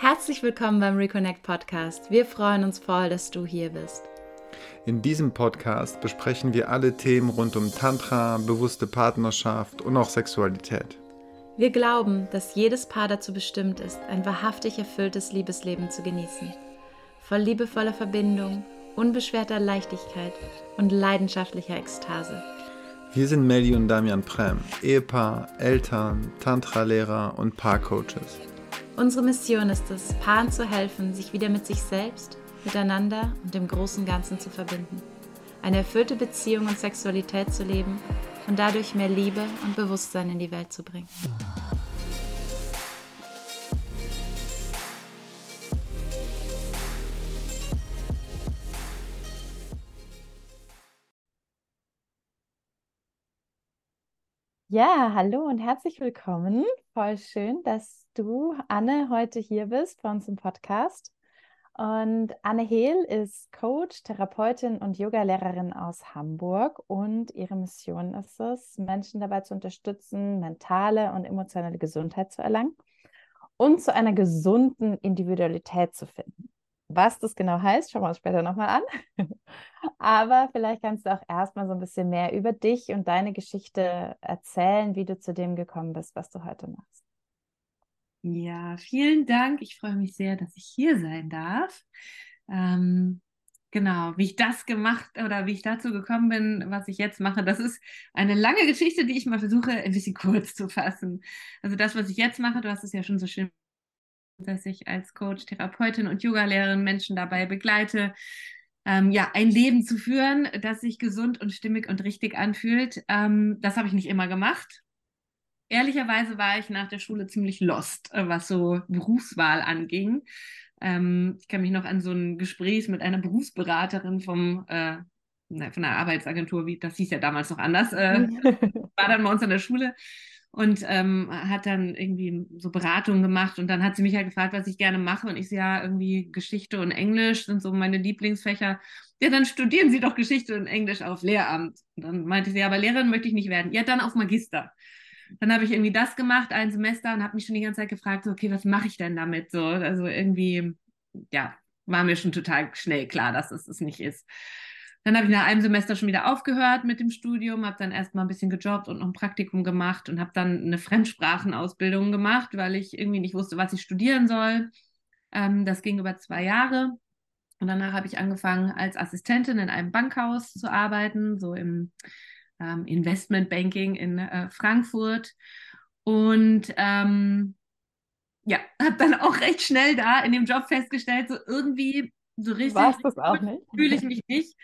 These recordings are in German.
Herzlich willkommen beim Reconnect Podcast. Wir freuen uns voll, dass du hier bist. In diesem Podcast besprechen wir alle Themen rund um Tantra, bewusste Partnerschaft und auch Sexualität. Wir glauben, dass jedes Paar dazu bestimmt ist, ein wahrhaftig erfülltes Liebesleben zu genießen. Voll liebevoller Verbindung, unbeschwerter Leichtigkeit und leidenschaftlicher Ekstase. Wir sind Melly und Damian Prem, Ehepaar, Eltern, Tantra-Lehrer und Paarcoaches. Unsere Mission ist es, Paaren zu helfen, sich wieder mit sich selbst, miteinander und dem großen Ganzen zu verbinden. Eine erfüllte Beziehung und Sexualität zu leben und dadurch mehr Liebe und Bewusstsein in die Welt zu bringen. Ja, hallo und herzlich willkommen. Voll schön, dass du, Anne, heute hier bist bei uns im Podcast. Und Anne Hehl ist Coach, Therapeutin und Yogalehrerin aus Hamburg und ihre Mission ist es, Menschen dabei zu unterstützen, mentale und emotionale Gesundheit zu erlangen und zu einer gesunden Individualität zu finden. Was das genau heißt, schauen wir uns später nochmal an. Aber vielleicht kannst du auch erstmal so ein bisschen mehr über dich und deine Geschichte erzählen, wie du zu dem gekommen bist, was du heute machst. Ja, vielen Dank. Ich freue mich sehr, dass ich hier sein darf. Ähm, genau, wie ich das gemacht oder wie ich dazu gekommen bin, was ich jetzt mache, das ist eine lange Geschichte, die ich mal versuche, ein bisschen kurz zu fassen. Also das, was ich jetzt mache, du hast es ja schon so schön dass ich als Coach, Therapeutin und Yogalehrerin Menschen dabei begleite, ähm, ja, ein Leben zu führen, das sich gesund und stimmig und richtig anfühlt. Ähm, das habe ich nicht immer gemacht. Ehrlicherweise war ich nach der Schule ziemlich lost, äh, was so Berufswahl anging. Ähm, ich kann mich noch an so ein Gespräch mit einer Berufsberaterin vom äh, von der Arbeitsagentur, wie das hieß ja damals noch anders, äh, war dann bei uns an der Schule und ähm, hat dann irgendwie so Beratungen gemacht und dann hat sie mich halt gefragt, was ich gerne mache und ich sehe ja irgendwie Geschichte und Englisch sind so meine Lieblingsfächer. Ja, dann studieren Sie doch Geschichte und Englisch auf Lehramt. Und dann meinte sie, ja, aber Lehrerin möchte ich nicht werden. Ja, dann auf Magister. Dann habe ich irgendwie das gemacht, ein Semester und habe mich schon die ganze Zeit gefragt, so, okay, was mache ich denn damit? So, also irgendwie, ja, war mir schon total schnell klar, dass es das nicht ist. Dann habe ich nach einem Semester schon wieder aufgehört mit dem Studium, habe dann erstmal ein bisschen gejobbt und noch ein Praktikum gemacht und habe dann eine Fremdsprachenausbildung gemacht, weil ich irgendwie nicht wusste, was ich studieren soll. Ähm, das ging über zwei Jahre. Und danach habe ich angefangen, als Assistentin in einem Bankhaus zu arbeiten, so im ähm, Investmentbanking in äh, Frankfurt. Und ähm, ja, habe dann auch recht schnell da in dem Job festgestellt, so irgendwie so richtig fühle ich mich nicht.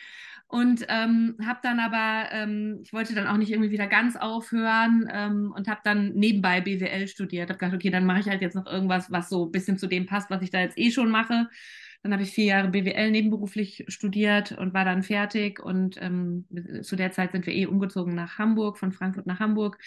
Und ähm, habe dann aber, ähm, ich wollte dann auch nicht irgendwie wieder ganz aufhören ähm, und habe dann nebenbei BWL studiert. Habe gedacht, okay, dann mache ich halt jetzt noch irgendwas, was so ein bisschen zu dem passt, was ich da jetzt eh schon mache. Dann habe ich vier Jahre BWL nebenberuflich studiert und war dann fertig. Und ähm, zu der Zeit sind wir eh umgezogen nach Hamburg, von Frankfurt nach Hamburg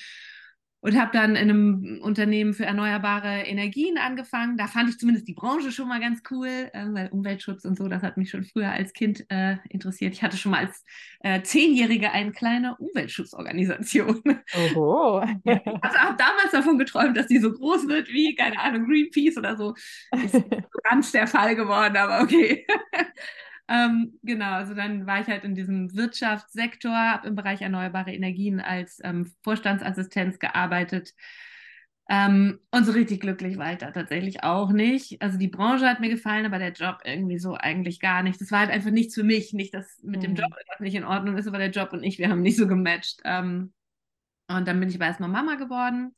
und habe dann in einem Unternehmen für erneuerbare Energien angefangen. Da fand ich zumindest die Branche schon mal ganz cool, äh, weil Umweltschutz und so, das hat mich schon früher als Kind äh, interessiert. Ich hatte schon mal als äh, Zehnjährige eine kleine Umweltschutzorganisation. Oho. also habe damals davon geträumt, dass die so groß wird wie, keine Ahnung, Greenpeace oder so. Ist ganz der Fall geworden, aber okay. Ähm, genau, also dann war ich halt in diesem Wirtschaftssektor, habe im Bereich erneuerbare Energien als ähm, Vorstandsassistenz gearbeitet. Ähm, und so richtig glücklich war ich da tatsächlich auch nicht. Also die Branche hat mir gefallen, aber der Job irgendwie so eigentlich gar nicht. Das war halt einfach nichts für mich. Nicht, dass mit mhm. dem Job etwas nicht in Ordnung ist, aber der Job und ich, wir haben nicht so gematcht. Ähm, und dann bin ich aber erstmal Mama geworden.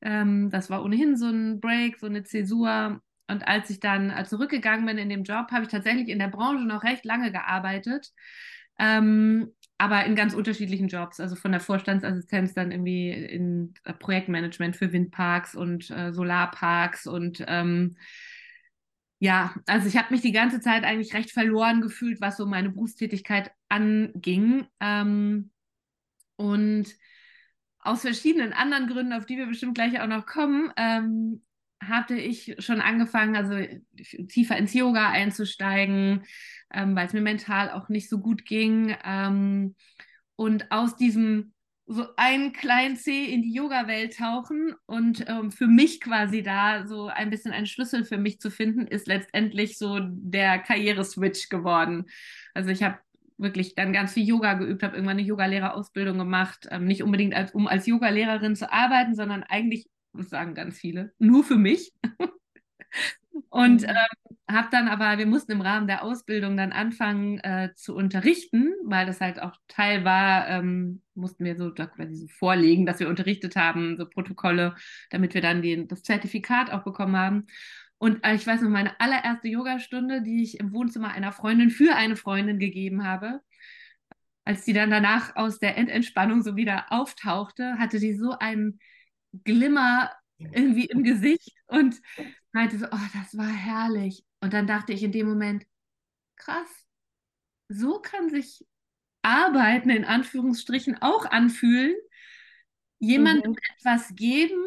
Ähm, das war ohnehin so ein Break, so eine Zäsur. Und als ich dann zurückgegangen bin in dem Job, habe ich tatsächlich in der Branche noch recht lange gearbeitet. Ähm, aber in ganz unterschiedlichen Jobs, also von der Vorstandsassistenz dann irgendwie in äh, Projektmanagement für Windparks und äh, Solarparks und ähm, ja, also ich habe mich die ganze Zeit eigentlich recht verloren gefühlt, was so meine Berufstätigkeit anging. Ähm, und aus verschiedenen anderen Gründen, auf die wir bestimmt gleich auch noch kommen, ähm, hatte ich schon angefangen, also tiefer ins Yoga einzusteigen, ähm, weil es mir mental auch nicht so gut ging. Ähm, und aus diesem so einen kleinen Zeh in die Yoga-Welt tauchen und ähm, für mich quasi da so ein bisschen ein Schlüssel für mich zu finden, ist letztendlich so der Karriereswitch geworden. Also ich habe wirklich dann ganz viel Yoga geübt, habe irgendwann eine Yogalehrerausbildung gemacht, ähm, nicht unbedingt als, um als Yogalehrerin zu arbeiten, sondern eigentlich, das sagen ganz viele, nur für mich. Und mhm. ähm, habe dann aber, wir mussten im Rahmen der Ausbildung dann anfangen äh, zu unterrichten, weil das halt auch Teil war, ähm, mussten wir so quasi so vorlegen, dass wir unterrichtet haben, so Protokolle, damit wir dann den, das Zertifikat auch bekommen haben. Und äh, ich weiß noch, meine allererste Yogastunde, die ich im Wohnzimmer einer Freundin für eine Freundin gegeben habe, als die dann danach aus der Endentspannung so wieder auftauchte, hatte die so einen Glimmer irgendwie im Gesicht und meinte so, oh, das war herrlich. Und dann dachte ich in dem Moment, krass, so kann sich Arbeiten in Anführungsstrichen auch anfühlen. Jemandem mhm. etwas geben,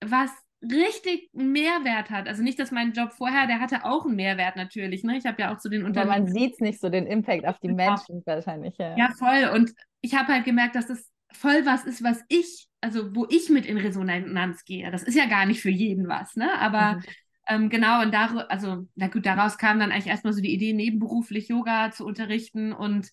was richtig einen Mehrwert hat. Also nicht, dass mein Job vorher, der hatte auch einen Mehrwert natürlich. Ne? Ich habe ja auch zu den Unternehmen. Aber man sieht es nicht so, den Impact auf die Menschen wahrscheinlich. Ja, ja voll. Und ich habe halt gemerkt, dass das voll was ist, was ich, also wo ich mit in Resonanz gehe. Das ist ja gar nicht für jeden was, ne? Aber mhm. ähm, genau, und da, also, na gut, daraus kam dann eigentlich erstmal so die Idee, nebenberuflich Yoga zu unterrichten. Und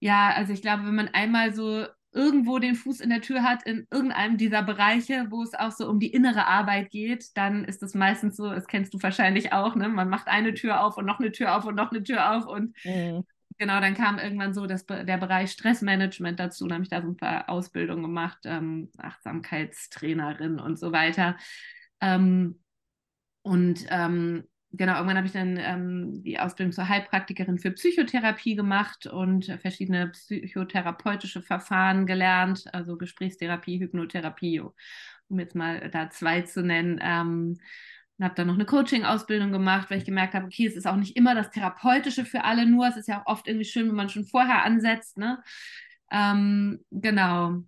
ja, also ich glaube, wenn man einmal so irgendwo den Fuß in der Tür hat, in irgendeinem dieser Bereiche, wo es auch so um die innere Arbeit geht, dann ist es meistens so, das kennst du wahrscheinlich auch, ne? Man macht eine Tür auf und noch eine Tür auf und noch eine Tür auf und mhm genau, dann kam irgendwann so das, der Bereich Stressmanagement dazu. Dann habe ich da so ein paar Ausbildungen gemacht, ähm, Achtsamkeitstrainerin und so weiter. Ähm, und ähm, genau, irgendwann habe ich dann ähm, die Ausbildung zur Heilpraktikerin für Psychotherapie gemacht und verschiedene psychotherapeutische Verfahren gelernt, also Gesprächstherapie, Hypnotherapie, um jetzt mal da zwei zu nennen. Und habe dann noch eine Coaching-Ausbildung gemacht, weil ich gemerkt habe, okay, es ist auch nicht immer das Therapeutische für alle nur. Es ist ja auch oft irgendwie schön, wenn man schon vorher ansetzt. Ne? Ähm, genau.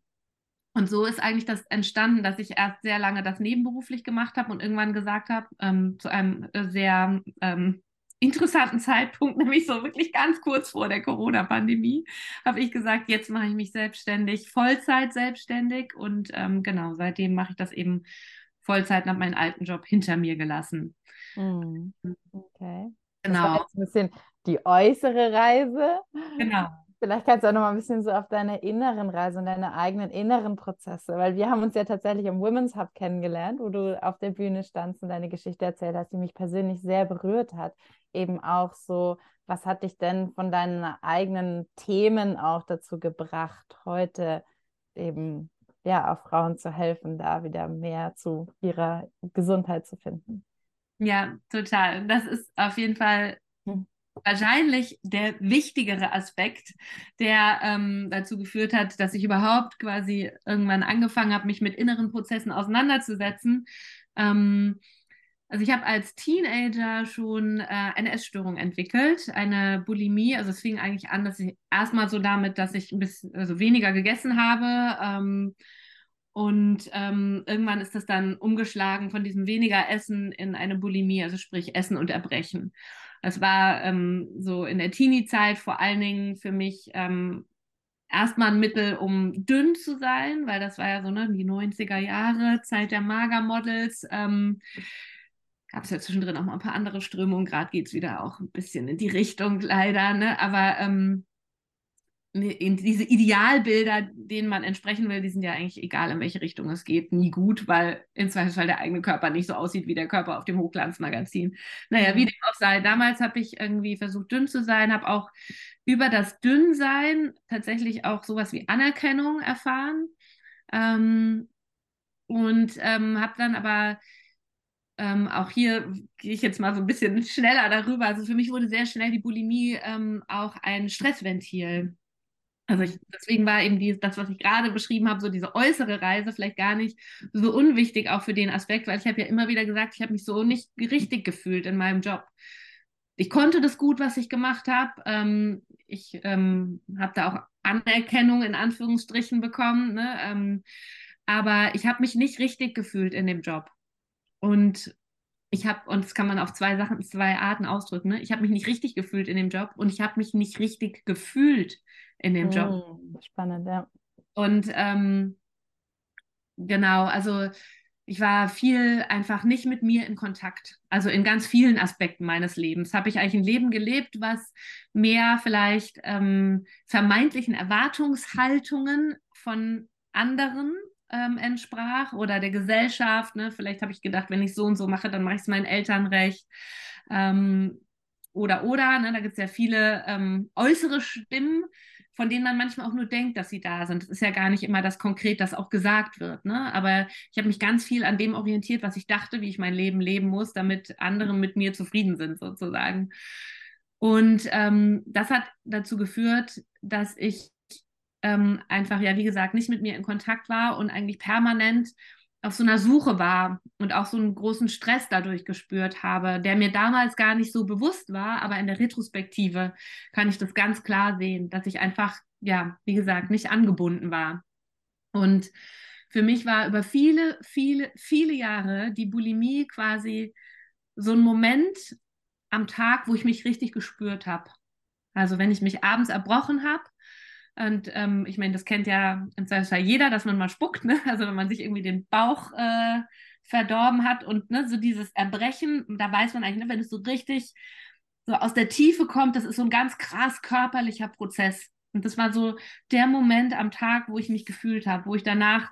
Und so ist eigentlich das entstanden, dass ich erst sehr lange das nebenberuflich gemacht habe und irgendwann gesagt habe, ähm, zu einem äh, sehr ähm, interessanten Zeitpunkt, nämlich so wirklich ganz kurz vor der Corona-Pandemie, habe ich gesagt, jetzt mache ich mich selbstständig, Vollzeit selbstständig und ähm, genau, seitdem mache ich das eben Vollzeit nach meinem alten Job hinter mir gelassen. Mhm. Okay. Genau. Ein bisschen die äußere Reise. Genau. Vielleicht kannst du auch noch mal ein bisschen so auf deine inneren Reise und deine eigenen inneren Prozesse, weil wir haben uns ja tatsächlich im Women's Hub kennengelernt, wo du auf der Bühne standst und deine Geschichte erzählt hast, die mich persönlich sehr berührt hat. Eben auch so, was hat dich denn von deinen eigenen Themen auch dazu gebracht, heute eben ja, auch Frauen zu helfen, da wieder mehr zu ihrer Gesundheit zu finden. Ja, total. Das ist auf jeden Fall hm. wahrscheinlich der wichtigere Aspekt, der ähm, dazu geführt hat, dass ich überhaupt quasi irgendwann angefangen habe, mich mit inneren Prozessen auseinanderzusetzen. Ähm, also ich habe als Teenager schon äh, eine Essstörung entwickelt, eine Bulimie. Also es fing eigentlich an, dass ich erstmal so damit, dass ich ein bisschen also weniger gegessen habe. Ähm, und ähm, irgendwann ist das dann umgeschlagen von diesem weniger Essen in eine Bulimie, also sprich Essen und Erbrechen. Das war ähm, so in der Teenie-Zeit vor allen Dingen für mich ähm, erstmal ein Mittel, um dünn zu sein, weil das war ja so ne, die 90er Jahre, Zeit der Magermodels. Ähm, gab es ja zwischendrin auch mal ein paar andere Strömungen. Gerade geht es wieder auch ein bisschen in die Richtung, leider. Ne? Aber ähm, diese Idealbilder, denen man entsprechen will, die sind ja eigentlich egal, in welche Richtung es geht, nie gut, weil im Zweifelsfall der eigene Körper nicht so aussieht wie der Körper auf dem Hochglanzmagazin. Naja, wie mhm. dem auch sei. Damals habe ich irgendwie versucht, dünn zu sein, habe auch über das Dünnsein tatsächlich auch sowas wie Anerkennung erfahren. Ähm, und ähm, habe dann aber ähm, auch hier gehe ich jetzt mal so ein bisschen schneller darüber. Also für mich wurde sehr schnell die Bulimie ähm, auch ein Stressventil. Also ich, deswegen war eben die, das, was ich gerade beschrieben habe, so diese äußere Reise vielleicht gar nicht so unwichtig auch für den Aspekt, weil ich habe ja immer wieder gesagt, ich habe mich so nicht richtig gefühlt in meinem Job. Ich konnte das gut, was ich gemacht habe. Ähm, ich ähm, habe da auch Anerkennung in Anführungsstrichen bekommen, ne? ähm, aber ich habe mich nicht richtig gefühlt in dem Job. Und ich habe, und das kann man auf zwei Sachen, zwei Arten ausdrücken, ne? ich habe mich nicht richtig gefühlt in dem Job und ich habe mich nicht richtig gefühlt in dem Job. Hm, spannend, ja. Und ähm, genau, also ich war viel einfach nicht mit mir in Kontakt. Also in ganz vielen Aspekten meines Lebens habe ich eigentlich ein Leben gelebt, was mehr vielleicht ähm, vermeintlichen Erwartungshaltungen von anderen ähm, entsprach oder der Gesellschaft. Ne? Vielleicht habe ich gedacht, wenn ich so und so mache, dann mache ich es meinen Eltern recht. Ähm, oder oder, ne? da gibt es ja viele ähm, äußere Stimmen, von denen man manchmal auch nur denkt, dass sie da sind. Es ist ja gar nicht immer das konkret, das auch gesagt wird. Ne? Aber ich habe mich ganz viel an dem orientiert, was ich dachte, wie ich mein Leben leben muss, damit andere mit mir zufrieden sind, sozusagen. Und ähm, das hat dazu geführt, dass ich ähm, einfach, ja, wie gesagt, nicht mit mir in Kontakt war und eigentlich permanent auf so einer Suche war und auch so einen großen Stress dadurch gespürt habe, der mir damals gar nicht so bewusst war, aber in der Retrospektive kann ich das ganz klar sehen, dass ich einfach, ja, wie gesagt, nicht angebunden war. Und für mich war über viele, viele, viele Jahre die Bulimie quasi so ein Moment am Tag, wo ich mich richtig gespürt habe. Also wenn ich mich abends erbrochen habe, und ähm, ich meine, das kennt ja Zweifelsfall jeder, dass man mal spuckt, ne? Also wenn man sich irgendwie den Bauch äh, verdorben hat und ne, so dieses Erbrechen, da weiß man eigentlich, ne, wenn es so richtig so aus der Tiefe kommt, das ist so ein ganz krass körperlicher Prozess. Und das war so der Moment am Tag, wo ich mich gefühlt habe, wo ich danach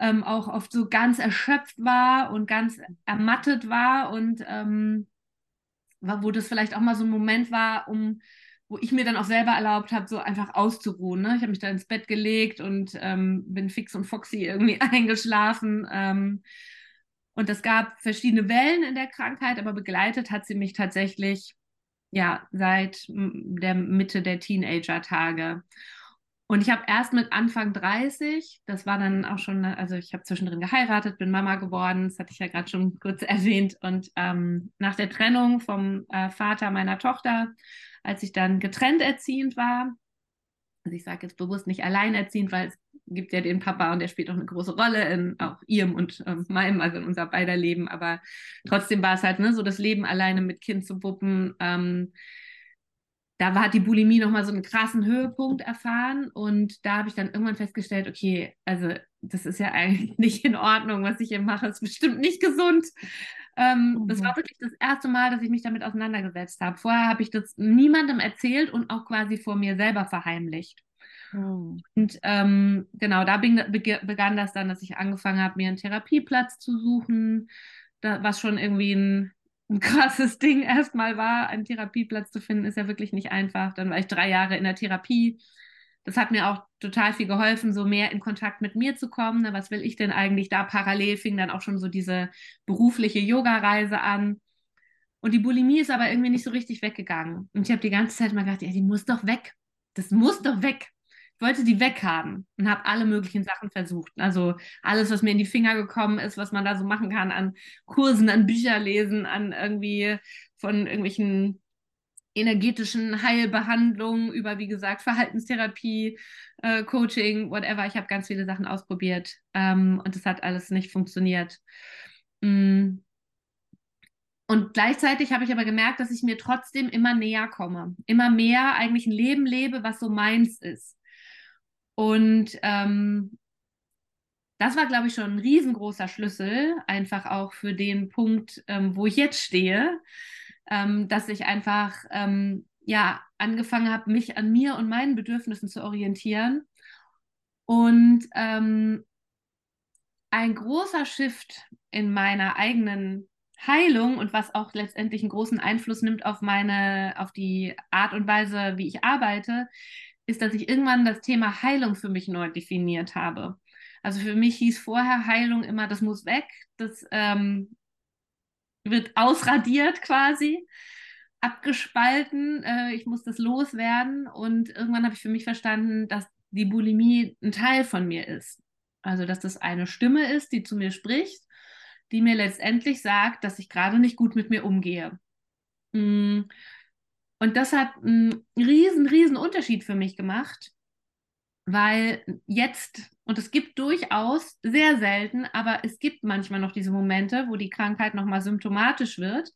ähm, auch oft so ganz erschöpft war und ganz ermattet war und ähm, wo das vielleicht auch mal so ein Moment war, um wo ich mir dann auch selber erlaubt habe, so einfach auszuruhen. Ne? Ich habe mich da ins Bett gelegt und ähm, bin fix und foxy irgendwie eingeschlafen. Ähm, und es gab verschiedene Wellen in der Krankheit, aber begleitet hat sie mich tatsächlich ja seit der Mitte der Teenager-Tage. Und ich habe erst mit Anfang 30, das war dann auch schon, also ich habe zwischendrin geheiratet, bin Mama geworden, das hatte ich ja gerade schon kurz erwähnt. Und ähm, nach der Trennung vom äh, Vater meiner Tochter als ich dann getrennt erziehend war, also ich sage jetzt bewusst nicht alleinerziehend, weil es gibt ja den Papa und der spielt auch eine große Rolle in auch ihrem und äh, meinem, also in unser beider Leben. Aber trotzdem war es halt ne, so das Leben alleine mit Kind zu wuppen. Ähm, da war die Bulimie nochmal so einen krassen Höhepunkt erfahren und da habe ich dann irgendwann festgestellt, okay, also das ist ja eigentlich nicht in Ordnung, was ich hier mache, ist bestimmt nicht gesund. Ähm, mhm. Das war wirklich das erste Mal, dass ich mich damit auseinandergesetzt habe. Vorher habe ich das niemandem erzählt und auch quasi vor mir selber verheimlicht. Mhm. Und ähm, genau, da begann das dann, dass ich angefangen habe, mir einen Therapieplatz zu suchen, da, was schon irgendwie ein, ein krasses Ding erstmal war. Einen Therapieplatz zu finden, ist ja wirklich nicht einfach. Dann war ich drei Jahre in der Therapie das hat mir auch total viel geholfen, so mehr in Kontakt mit mir zu kommen. Ne? Was will ich denn eigentlich? Da parallel fing dann auch schon so diese berufliche Yoga-Reise an. Und die Bulimie ist aber irgendwie nicht so richtig weggegangen. Und ich habe die ganze Zeit mal gedacht, ja, die muss doch weg. Das muss doch weg. Ich wollte die weghaben und habe alle möglichen Sachen versucht. Also alles, was mir in die Finger gekommen ist, was man da so machen kann an Kursen, an Bücher lesen, an irgendwie von irgendwelchen energetischen Heilbehandlungen, über, wie gesagt, Verhaltenstherapie, äh, Coaching, whatever. Ich habe ganz viele Sachen ausprobiert ähm, und es hat alles nicht funktioniert. Mm. Und gleichzeitig habe ich aber gemerkt, dass ich mir trotzdem immer näher komme, immer mehr eigentlich ein Leben lebe, was so meins ist. Und ähm, das war, glaube ich, schon ein riesengroßer Schlüssel, einfach auch für den Punkt, ähm, wo ich jetzt stehe ähm, dass ich einfach ähm, ja angefangen habe, mich an mir und meinen Bedürfnissen zu orientieren. Und ähm, ein großer Shift in meiner eigenen Heilung und was auch letztendlich einen großen Einfluss nimmt auf meine, auf die Art und Weise, wie ich arbeite, ist, dass ich irgendwann das Thema Heilung für mich neu definiert habe. Also für mich hieß vorher Heilung immer, das muss weg, das ähm, wird ausradiert quasi, abgespalten. Äh, ich muss das loswerden. Und irgendwann habe ich für mich verstanden, dass die Bulimie ein Teil von mir ist. Also, dass das eine Stimme ist, die zu mir spricht, die mir letztendlich sagt, dass ich gerade nicht gut mit mir umgehe. Mm. Und das hat einen riesen, riesen Unterschied für mich gemacht, weil jetzt und es gibt durchaus, sehr selten, aber es gibt manchmal noch diese Momente, wo die Krankheit nochmal symptomatisch wird.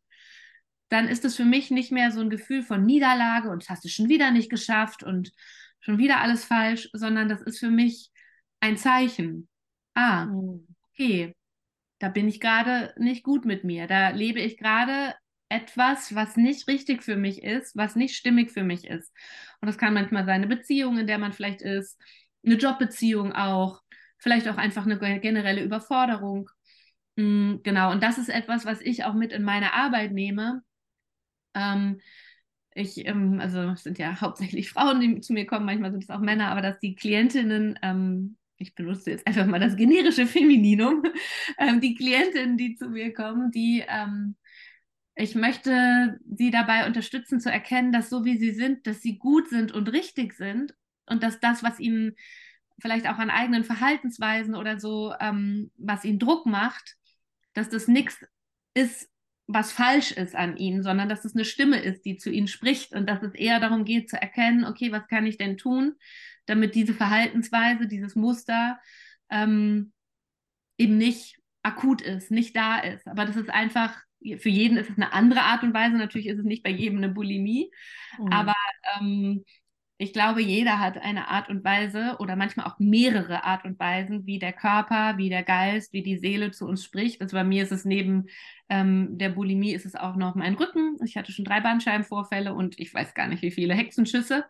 Dann ist es für mich nicht mehr so ein Gefühl von Niederlage und hast du schon wieder nicht geschafft und schon wieder alles falsch, sondern das ist für mich ein Zeichen. Ah, okay, da bin ich gerade nicht gut mit mir. Da lebe ich gerade etwas, was nicht richtig für mich ist, was nicht stimmig für mich ist. Und das kann manchmal sein eine Beziehung, in der man vielleicht ist, eine Jobbeziehung auch, vielleicht auch einfach eine generelle Überforderung. Mm, genau, und das ist etwas, was ich auch mit in meine Arbeit nehme. Ähm, ich, ähm, also es sind ja hauptsächlich Frauen, die zu mir kommen, manchmal sind es auch Männer, aber dass die Klientinnen, ähm, ich benutze jetzt einfach mal das generische Femininum, ähm, die Klientinnen, die zu mir kommen, die ähm, ich möchte sie dabei unterstützen zu erkennen, dass so wie sie sind, dass sie gut sind und richtig sind und dass das, was ihnen vielleicht auch an eigenen Verhaltensweisen oder so, ähm, was ihnen Druck macht, dass das nichts ist, was falsch ist an ihnen, sondern dass es eine Stimme ist, die zu ihnen spricht und dass es eher darum geht zu erkennen, okay, was kann ich denn tun, damit diese Verhaltensweise, dieses Muster ähm, eben nicht akut ist, nicht da ist. Aber das ist einfach für jeden ist es eine andere Art und Weise. Natürlich ist es nicht bei jedem eine Bulimie, mhm. aber ähm, ich glaube, jeder hat eine Art und Weise oder manchmal auch mehrere Art und Weisen, wie der Körper, wie der Geist, wie die Seele zu uns spricht. Also bei mir ist es neben ähm, der Bulimie ist es auch noch mein Rücken. Ich hatte schon drei Bandscheibenvorfälle und ich weiß gar nicht, wie viele Hexenschüsse.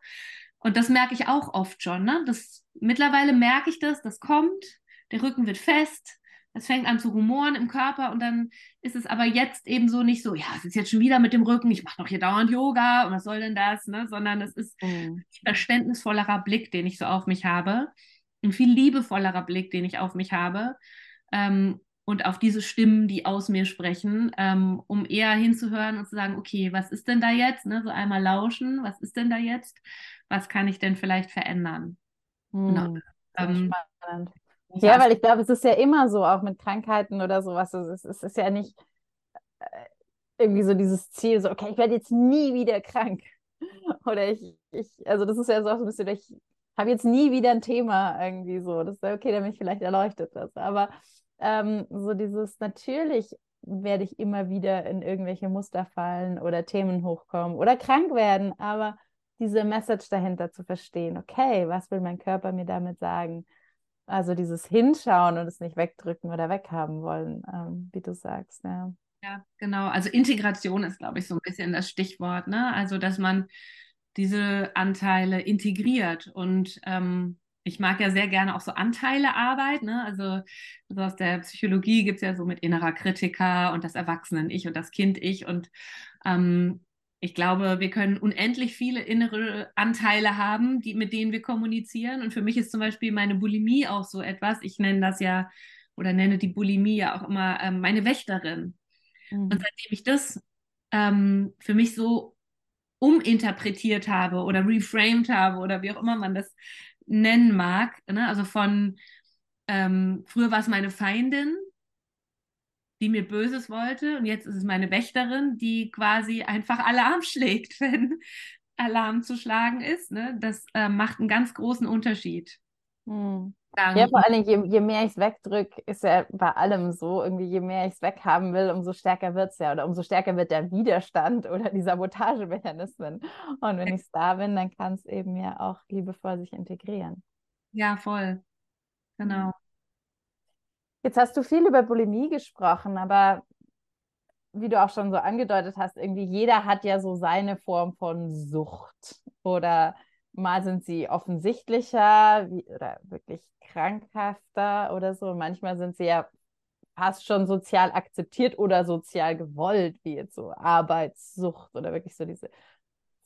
Und das merke ich auch oft schon. Ne? Das, mittlerweile merke ich das, das kommt, der Rücken wird fest, es fängt an zu rumoren im Körper und dann ist es aber jetzt eben so nicht so, ja, es ist jetzt schon wieder mit dem Rücken, ich mache doch hier dauernd Yoga und was soll denn das, ne? sondern es ist mhm. ein verständnisvollerer Blick, den ich so auf mich habe, ein viel liebevollerer Blick, den ich auf mich habe ähm, und auf diese Stimmen, die aus mir sprechen, ähm, um eher hinzuhören und zu sagen, okay, was ist denn da jetzt, ne? so einmal lauschen, was ist denn da jetzt, was kann ich denn vielleicht verändern? Mhm. Genau. Ähm, spannend. Ja, weil ich glaube, es ist ja immer so, auch mit Krankheiten oder sowas. Es ist, es ist ja nicht äh, irgendwie so dieses Ziel, so, okay, ich werde jetzt nie wieder krank. Oder ich, ich, also das ist ja so auch so ein bisschen, ich habe jetzt nie wieder ein Thema irgendwie so. Das ist ja okay, damit vielleicht erleuchtet das. Aber ähm, so dieses, natürlich werde ich immer wieder in irgendwelche Muster fallen oder Themen hochkommen oder krank werden, aber diese Message dahinter zu verstehen, okay, was will mein Körper mir damit sagen? Also dieses Hinschauen und es nicht wegdrücken oder weghaben wollen, ähm, wie du sagst. Ja. ja, genau. Also Integration ist, glaube ich, so ein bisschen das Stichwort. Ne? Also, dass man diese Anteile integriert und ähm, ich mag ja sehr gerne auch so Anteilearbeit, ne? Also, also aus der Psychologie gibt es ja so mit innerer Kritiker und das Erwachsenen-Ich und das Kind-Ich. Und ähm, ich glaube, wir können unendlich viele innere Anteile haben, die, mit denen wir kommunizieren. Und für mich ist zum Beispiel meine Bulimie auch so etwas. Ich nenne das ja oder nenne die Bulimie ja auch immer ähm, meine Wächterin. Mhm. Und seitdem ich das ähm, für mich so uminterpretiert habe oder reframed habe oder wie auch immer man das nennen mag, ne? also von ähm, früher war es meine Feindin die mir Böses wollte. Und jetzt ist es meine Wächterin, die quasi einfach Alarm schlägt, wenn Alarm zu schlagen ist. Ne? Das äh, macht einen ganz großen Unterschied. Hm. Ja, vor allem, je, je mehr ich es wegdrücke, ist ja bei allem so, irgendwie, je mehr ich es weghaben will, umso stärker wird es ja oder umso stärker wird der Widerstand oder die Sabotagemechanismen. Und wenn ich es da bin, dann kann es eben ja auch liebevoll sich integrieren. Ja, voll. Genau. Jetzt hast du viel über Bulimie gesprochen, aber wie du auch schon so angedeutet hast, irgendwie jeder hat ja so seine Form von Sucht. Oder mal sind sie offensichtlicher wie, oder wirklich krankhafter oder so. manchmal sind sie ja fast schon sozial akzeptiert oder sozial gewollt, wie jetzt so Arbeitssucht oder wirklich so diese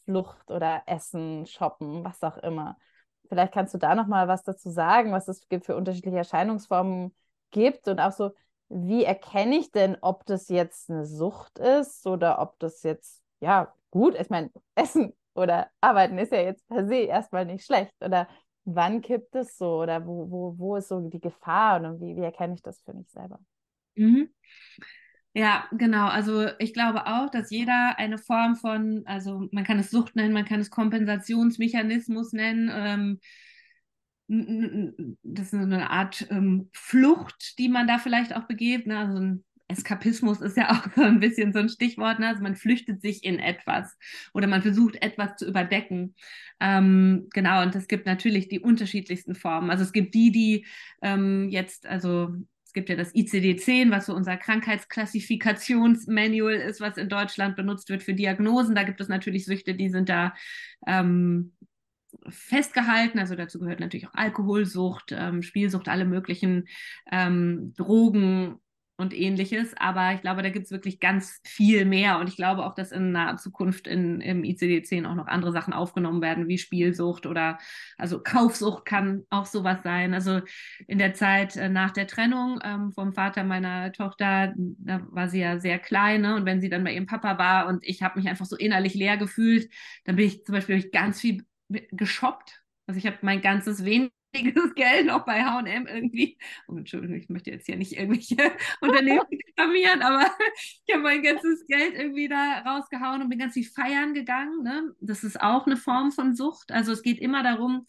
Flucht oder Essen, Shoppen, was auch immer. Vielleicht kannst du da noch mal was dazu sagen, was es gibt für unterschiedliche Erscheinungsformen und auch so, wie erkenne ich denn, ob das jetzt eine Sucht ist oder ob das jetzt, ja, gut, ich meine, Essen oder Arbeiten ist ja jetzt per se erstmal nicht schlecht oder wann kippt es so oder wo, wo, wo ist so die Gefahr und wie, wie erkenne ich das für mich selber? Mhm. Ja, genau. Also ich glaube auch, dass jeder eine Form von, also man kann es Sucht nennen, man kann es Kompensationsmechanismus nennen, ähm, das ist eine Art ähm, Flucht, die man da vielleicht auch begeht, ne? also ein Eskapismus ist ja auch so ein bisschen so ein Stichwort. Ne? Also man flüchtet sich in etwas oder man versucht etwas zu überdecken. Ähm, genau, und es gibt natürlich die unterschiedlichsten Formen. Also es gibt die, die ähm, jetzt, also es gibt ja das ICD-10, was so unser Krankheitsklassifikationsmanual ist, was in Deutschland benutzt wird für Diagnosen. Da gibt es natürlich Süchte, die sind da ähm, festgehalten. Also dazu gehört natürlich auch Alkoholsucht, ähm, Spielsucht, alle möglichen ähm, Drogen und ähnliches. Aber ich glaube, da gibt es wirklich ganz viel mehr. Und ich glaube auch, dass in naher Zukunft in, im ICD-10 auch noch andere Sachen aufgenommen werden, wie Spielsucht oder also Kaufsucht kann auch sowas sein. Also in der Zeit äh, nach der Trennung ähm, vom Vater meiner Tochter, da war sie ja sehr klein. Ne? Und wenn sie dann bei ihrem Papa war und ich habe mich einfach so innerlich leer gefühlt, dann bin ich zum Beispiel ganz viel geshoppt. Also ich habe mein ganzes weniges Geld noch bei H&M irgendwie. Oh, Entschuldigung, ich möchte jetzt hier nicht irgendwelche Unternehmen diffamieren, aber ich habe mein ganzes Geld irgendwie da rausgehauen und bin ganz viel feiern gegangen. Ne? Das ist auch eine Form von Sucht. Also es geht immer darum,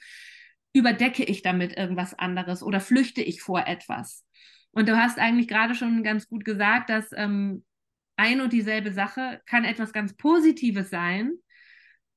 überdecke ich damit irgendwas anderes oder flüchte ich vor etwas. Und du hast eigentlich gerade schon ganz gut gesagt, dass ähm, ein und dieselbe Sache kann etwas ganz Positives sein,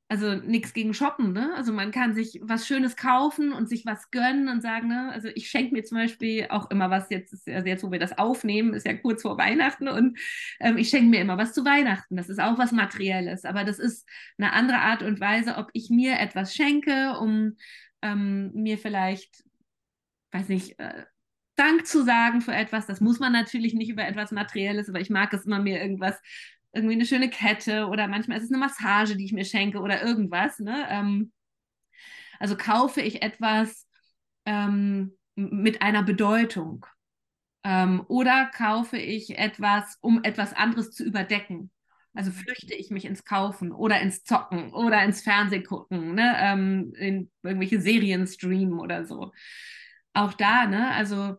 also nichts gegen Shoppen, ne? Also man kann sich was Schönes kaufen und sich was gönnen und sagen, ne? Also ich schenke mir zum Beispiel auch immer was, jetzt, also jetzt, wo wir das aufnehmen, ist ja kurz vor Weihnachten und ähm, ich schenke mir immer was zu Weihnachten. Das ist auch was Materielles, aber das ist eine andere Art und Weise, ob ich mir etwas schenke, um ähm, mir vielleicht, weiß nicht, äh, Dank zu sagen für etwas. Das muss man natürlich nicht über etwas Materielles, aber ich mag es immer, mir irgendwas irgendwie eine schöne Kette oder manchmal ist es eine Massage, die ich mir schenke oder irgendwas. Ne? Ähm, also kaufe ich etwas ähm, mit einer Bedeutung ähm, oder kaufe ich etwas, um etwas anderes zu überdecken. Also flüchte ich mich ins Kaufen oder ins Zocken oder ins Fernsehgucken, ne? Ähm, in irgendwelche Serien streamen oder so. Auch da, ne? Also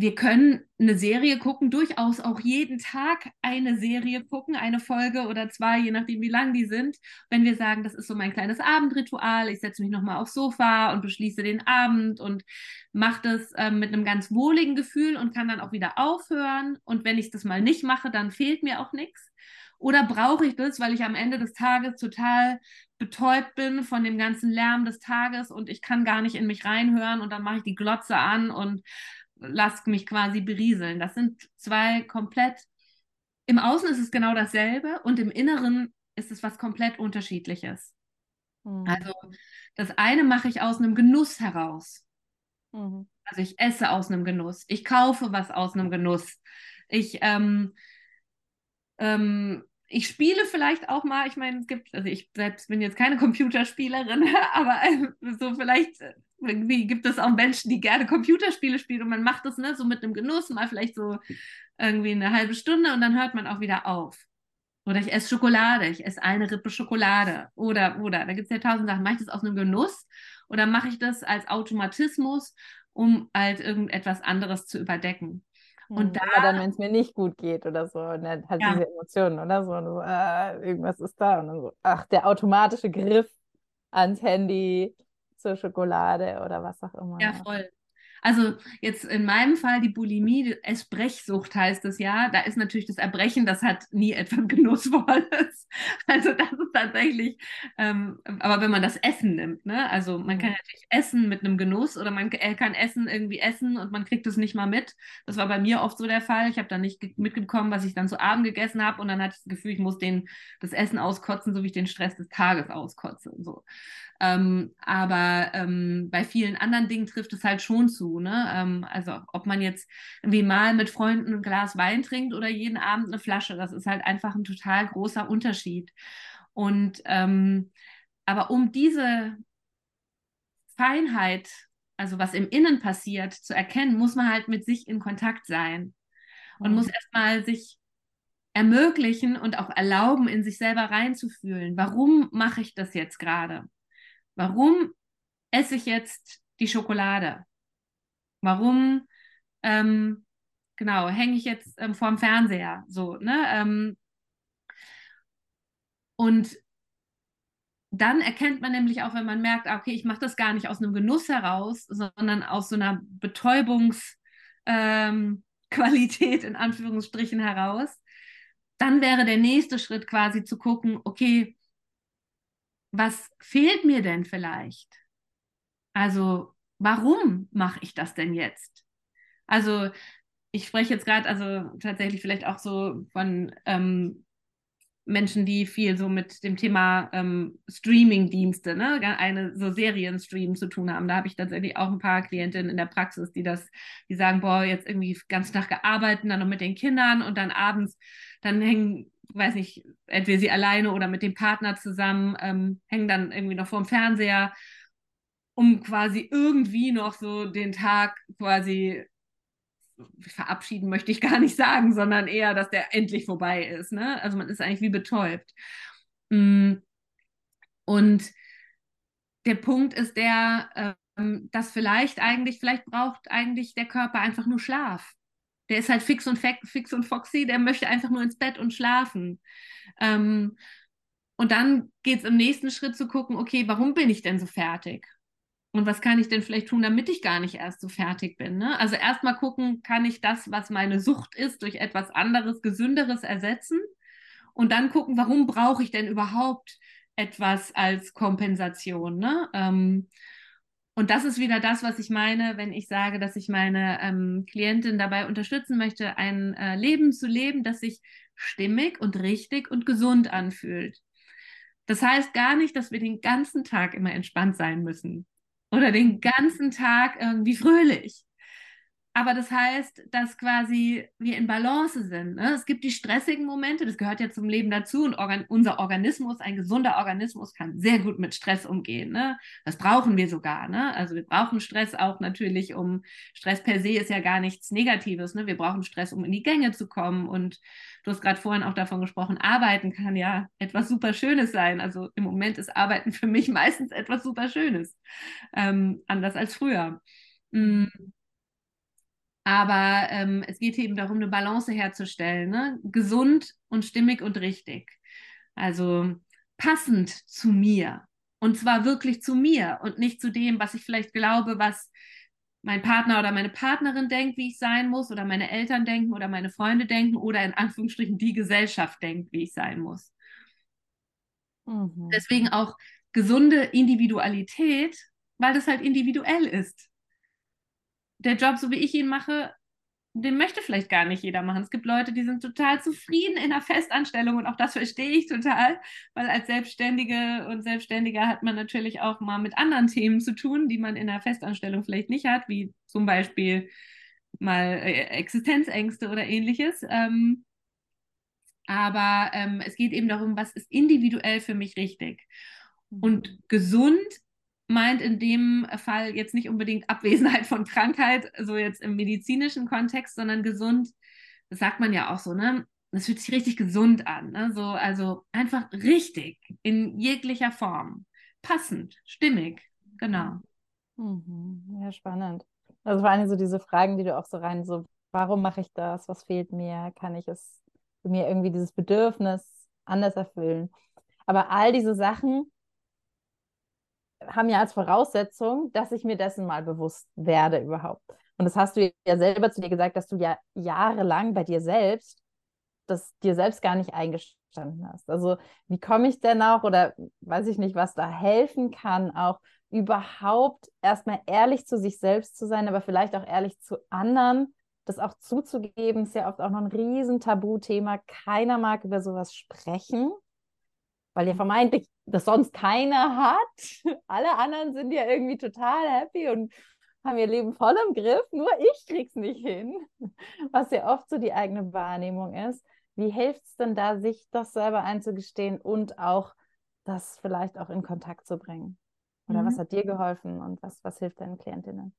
wir können eine Serie gucken, durchaus auch jeden Tag eine Serie gucken, eine Folge oder zwei, je nachdem, wie lang die sind. Wenn wir sagen, das ist so mein kleines Abendritual, ich setze mich nochmal aufs Sofa und beschließe den Abend und mache das äh, mit einem ganz wohligen Gefühl und kann dann auch wieder aufhören. Und wenn ich das mal nicht mache, dann fehlt mir auch nichts. Oder brauche ich das, weil ich am Ende des Tages total betäubt bin von dem ganzen Lärm des Tages und ich kann gar nicht in mich reinhören und dann mache ich die Glotze an und lass mich quasi berieseln. Das sind zwei komplett, im Außen ist es genau dasselbe und im Inneren ist es was komplett unterschiedliches. Mhm. Also das eine mache ich aus einem Genuss heraus. Mhm. Also ich esse aus einem Genuss. Ich kaufe was aus einem Genuss. Ich, ähm, ähm, ich spiele vielleicht auch mal, ich meine, es gibt, also ich selbst bin jetzt keine Computerspielerin, aber so vielleicht irgendwie gibt es auch Menschen, die gerne Computerspiele spielen und man macht das ne, so mit einem Genuss, mal vielleicht so irgendwie eine halbe Stunde und dann hört man auch wieder auf. Oder ich esse Schokolade, ich esse eine Rippe Schokolade. Oder, oder, da gibt es ja tausend Sachen. Mache ich das aus einem Genuss oder mache ich das als Automatismus, um halt irgendetwas anderes zu überdecken? Und hm, da, Aber dann, wenn es mir nicht gut geht oder so, und dann halt ja. diese Emotionen oder so, und so äh, irgendwas ist da und dann so, ach, der automatische Griff ans Handy, zur Schokolade oder was auch immer. Ja, voll. Also jetzt in meinem Fall die Bulimie, Essbrechsucht heißt es ja. Da ist natürlich das Erbrechen, das hat nie etwas Genussvolles. Also das ist tatsächlich, ähm, aber wenn man das Essen nimmt, ne? Also man kann natürlich essen mit einem Genuss oder man kann Essen irgendwie essen und man kriegt es nicht mal mit. Das war bei mir oft so der Fall. Ich habe dann nicht mitbekommen, was ich dann zu Abend gegessen habe und dann hatte ich das Gefühl, ich muss den, das Essen auskotzen, so wie ich den Stress des Tages auskotze. So. Ähm, aber ähm, bei vielen anderen Dingen trifft es halt schon zu. Ne? Ähm, also ob man jetzt irgendwie mal mit Freunden ein Glas Wein trinkt oder jeden Abend eine Flasche, das ist halt einfach ein total großer Unterschied. Und ähm, aber um diese Feinheit, also was im Innen passiert, zu erkennen, muss man halt mit sich in Kontakt sein und mhm. muss erstmal sich ermöglichen und auch erlauben, in sich selber reinzufühlen. Warum mache ich das jetzt gerade? Warum esse ich jetzt die Schokolade? Warum, ähm, genau, hänge ich jetzt ähm, vorm Fernseher? So, ne? Ähm, und dann erkennt man nämlich auch, wenn man merkt, ah, okay, ich mache das gar nicht aus einem Genuss heraus, sondern aus so einer Betäubungs, ähm, in Anführungsstrichen heraus. Dann wäre der nächste Schritt quasi zu gucken, okay, was fehlt mir denn vielleicht? Also, warum mache ich das denn jetzt? Also, ich spreche jetzt gerade, also tatsächlich vielleicht auch so von ähm, Menschen, die viel so mit dem Thema ähm, Streaming-Dienste, ne, eine so Serienstream zu tun haben. Da habe ich tatsächlich auch ein paar Klientinnen in der Praxis, die das, die sagen, boah, jetzt irgendwie ganz Tag gearbeitet, dann noch mit den Kindern und dann abends, dann hängen, weiß nicht, entweder sie alleine oder mit dem Partner zusammen, ähm, hängen dann irgendwie noch vorm Fernseher, um quasi irgendwie noch so den Tag quasi verabschieden möchte ich gar nicht sagen, sondern eher, dass der endlich vorbei ist. Ne? Also man ist eigentlich wie betäubt. Mm. Und der Punkt ist der, ähm, dass vielleicht eigentlich, vielleicht braucht eigentlich der Körper einfach nur Schlaf. Der ist halt fix und fix und foxy, der möchte einfach nur ins Bett und schlafen. Ähm, und dann geht es im nächsten Schritt zu gucken, okay, warum bin ich denn so fertig? Und was kann ich denn vielleicht tun, damit ich gar nicht erst so fertig bin? Ne? Also erstmal gucken, kann ich das, was meine Sucht ist, durch etwas anderes, gesünderes ersetzen? Und dann gucken, warum brauche ich denn überhaupt etwas als Kompensation? Ne? Ähm, und das ist wieder das, was ich meine, wenn ich sage, dass ich meine ähm, Klientin dabei unterstützen möchte, ein äh, Leben zu leben, das sich stimmig und richtig und gesund anfühlt. Das heißt gar nicht, dass wir den ganzen Tag immer entspannt sein müssen oder den ganzen Tag irgendwie fröhlich. Aber das heißt, dass quasi wir in Balance sind. Ne? Es gibt die stressigen Momente, das gehört ja zum Leben dazu. Und organ unser Organismus, ein gesunder Organismus, kann sehr gut mit Stress umgehen. Ne? Das brauchen wir sogar. Ne? Also wir brauchen Stress auch natürlich, um Stress per se ist ja gar nichts Negatives. Ne? Wir brauchen Stress, um in die Gänge zu kommen. Und du hast gerade vorhin auch davon gesprochen, Arbeiten kann ja etwas super Schönes sein. Also im Moment ist Arbeiten für mich meistens etwas super Schönes. Ähm, anders als früher. Mhm. Aber ähm, es geht eben darum, eine Balance herzustellen. Ne? Gesund und stimmig und richtig. Also passend zu mir. Und zwar wirklich zu mir und nicht zu dem, was ich vielleicht glaube, was mein Partner oder meine Partnerin denkt, wie ich sein muss, oder meine Eltern denken oder meine Freunde denken oder in Anführungsstrichen die Gesellschaft denkt, wie ich sein muss. Mhm. Deswegen auch gesunde Individualität, weil das halt individuell ist der Job, so wie ich ihn mache, den möchte vielleicht gar nicht jeder machen. Es gibt Leute, die sind total zufrieden in einer Festanstellung und auch das verstehe ich total, weil als Selbstständige und Selbstständiger hat man natürlich auch mal mit anderen Themen zu tun, die man in einer Festanstellung vielleicht nicht hat, wie zum Beispiel mal äh, Existenzängste oder ähnliches. Ähm, aber ähm, es geht eben darum, was ist individuell für mich richtig. Und mhm. gesund meint in dem Fall jetzt nicht unbedingt Abwesenheit von Krankheit, so jetzt im medizinischen Kontext, sondern gesund. Das sagt man ja auch so, ne? Das fühlt sich richtig gesund an, ne? So, also einfach richtig in jeglicher Form. Passend, stimmig, genau. Mhm. Ja, spannend. Also vor allem so diese Fragen, die du auch so rein, so, warum mache ich das? Was fehlt mir? Kann ich es mir irgendwie dieses Bedürfnis anders erfüllen? Aber all diese Sachen, haben ja als Voraussetzung, dass ich mir dessen mal bewusst werde überhaupt. Und das hast du ja selber zu dir gesagt, dass du ja jahrelang bei dir selbst das dir selbst gar nicht eingestanden hast. Also wie komme ich denn auch oder weiß ich nicht, was da helfen kann, auch überhaupt erstmal ehrlich zu sich selbst zu sein, aber vielleicht auch ehrlich zu anderen, das auch zuzugeben, ist ja oft auch noch ein riesen Tabuthema. Keiner mag über sowas sprechen weil ja vermeintlich das sonst keiner hat. Alle anderen sind ja irgendwie total happy und haben ihr Leben voll im Griff, nur ich krieg's nicht hin, was ja oft so die eigene Wahrnehmung ist. Wie hilft es denn da, sich das selber einzugestehen und auch das vielleicht auch in Kontakt zu bringen? Oder mhm. was hat dir geholfen und was, was hilft deinen Klientinnen?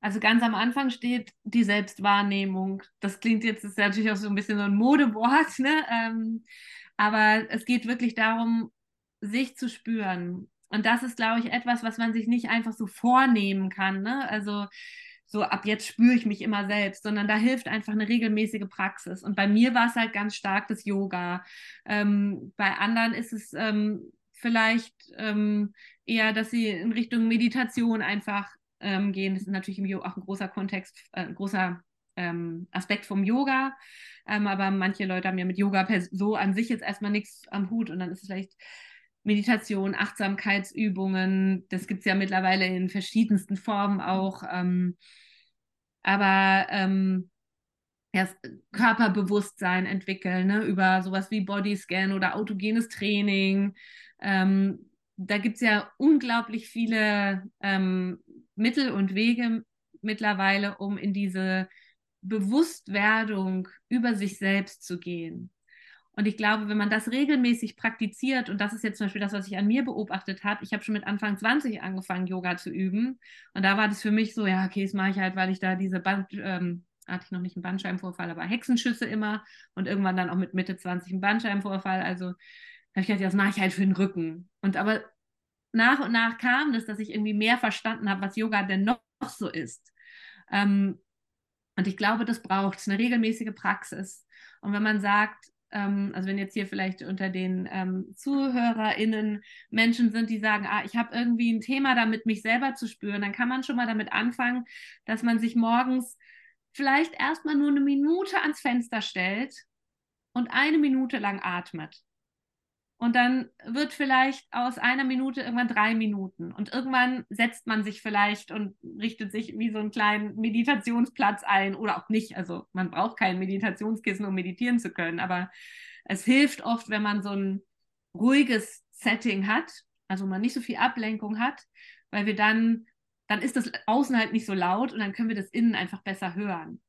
Also ganz am Anfang steht die Selbstwahrnehmung. Das klingt jetzt ist natürlich auch so ein bisschen so ein Modewort, ne? Ähm, aber es geht wirklich darum, sich zu spüren. Und das ist, glaube ich, etwas, was man sich nicht einfach so vornehmen kann. Ne? Also so ab jetzt spüre ich mich immer selbst, sondern da hilft einfach eine regelmäßige Praxis. Und bei mir war es halt ganz stark das Yoga. Ähm, bei anderen ist es ähm, vielleicht ähm, eher, dass sie in Richtung Meditation einfach ähm, gehen. Das ist natürlich auch ein großer Kontext, äh, ein großer ähm, Aspekt vom Yoga. Ähm, aber manche Leute haben ja mit Yoga so an sich jetzt erstmal nichts am Hut und dann ist es vielleicht Meditation, Achtsamkeitsübungen. Das gibt es ja mittlerweile in verschiedensten Formen auch. Ähm, aber ähm, erst Körperbewusstsein entwickeln, ne, über sowas wie Bodyscan oder autogenes Training. Ähm, da gibt es ja unglaublich viele ähm, Mittel und Wege mittlerweile, um in diese Bewusstwerdung über sich selbst zu gehen. Und ich glaube, wenn man das regelmäßig praktiziert, und das ist jetzt zum Beispiel das, was ich an mir beobachtet habe, ich habe schon mit Anfang 20 angefangen, Yoga zu üben. Und da war das für mich so, ja, okay, das mache ich halt, weil ich da diese Band, ähm, hatte ich noch nicht einen Bandscheibenvorfall, aber Hexenschüsse immer und irgendwann dann auch mit Mitte 20 einen Bandscheibenvorfall. Also habe ich gedacht, ja, das mache ich halt für den Rücken. Und aber nach und nach kam das, dass ich irgendwie mehr verstanden habe, was Yoga denn noch so ist. Ähm, und ich glaube, das braucht eine regelmäßige Praxis. Und wenn man sagt, also wenn jetzt hier vielleicht unter den ähm, ZuhörerInnen Menschen sind, die sagen, ah, ich habe irgendwie ein Thema damit, mich selber zu spüren, dann kann man schon mal damit anfangen, dass man sich morgens vielleicht erstmal nur eine Minute ans Fenster stellt und eine Minute lang atmet. Und dann wird vielleicht aus einer Minute irgendwann drei Minuten. Und irgendwann setzt man sich vielleicht und richtet sich wie so einen kleinen Meditationsplatz ein oder auch nicht. Also man braucht kein Meditationskissen, um meditieren zu können. Aber es hilft oft, wenn man so ein ruhiges Setting hat, also man nicht so viel Ablenkung hat, weil wir dann, dann ist das Außen halt nicht so laut und dann können wir das Innen einfach besser hören.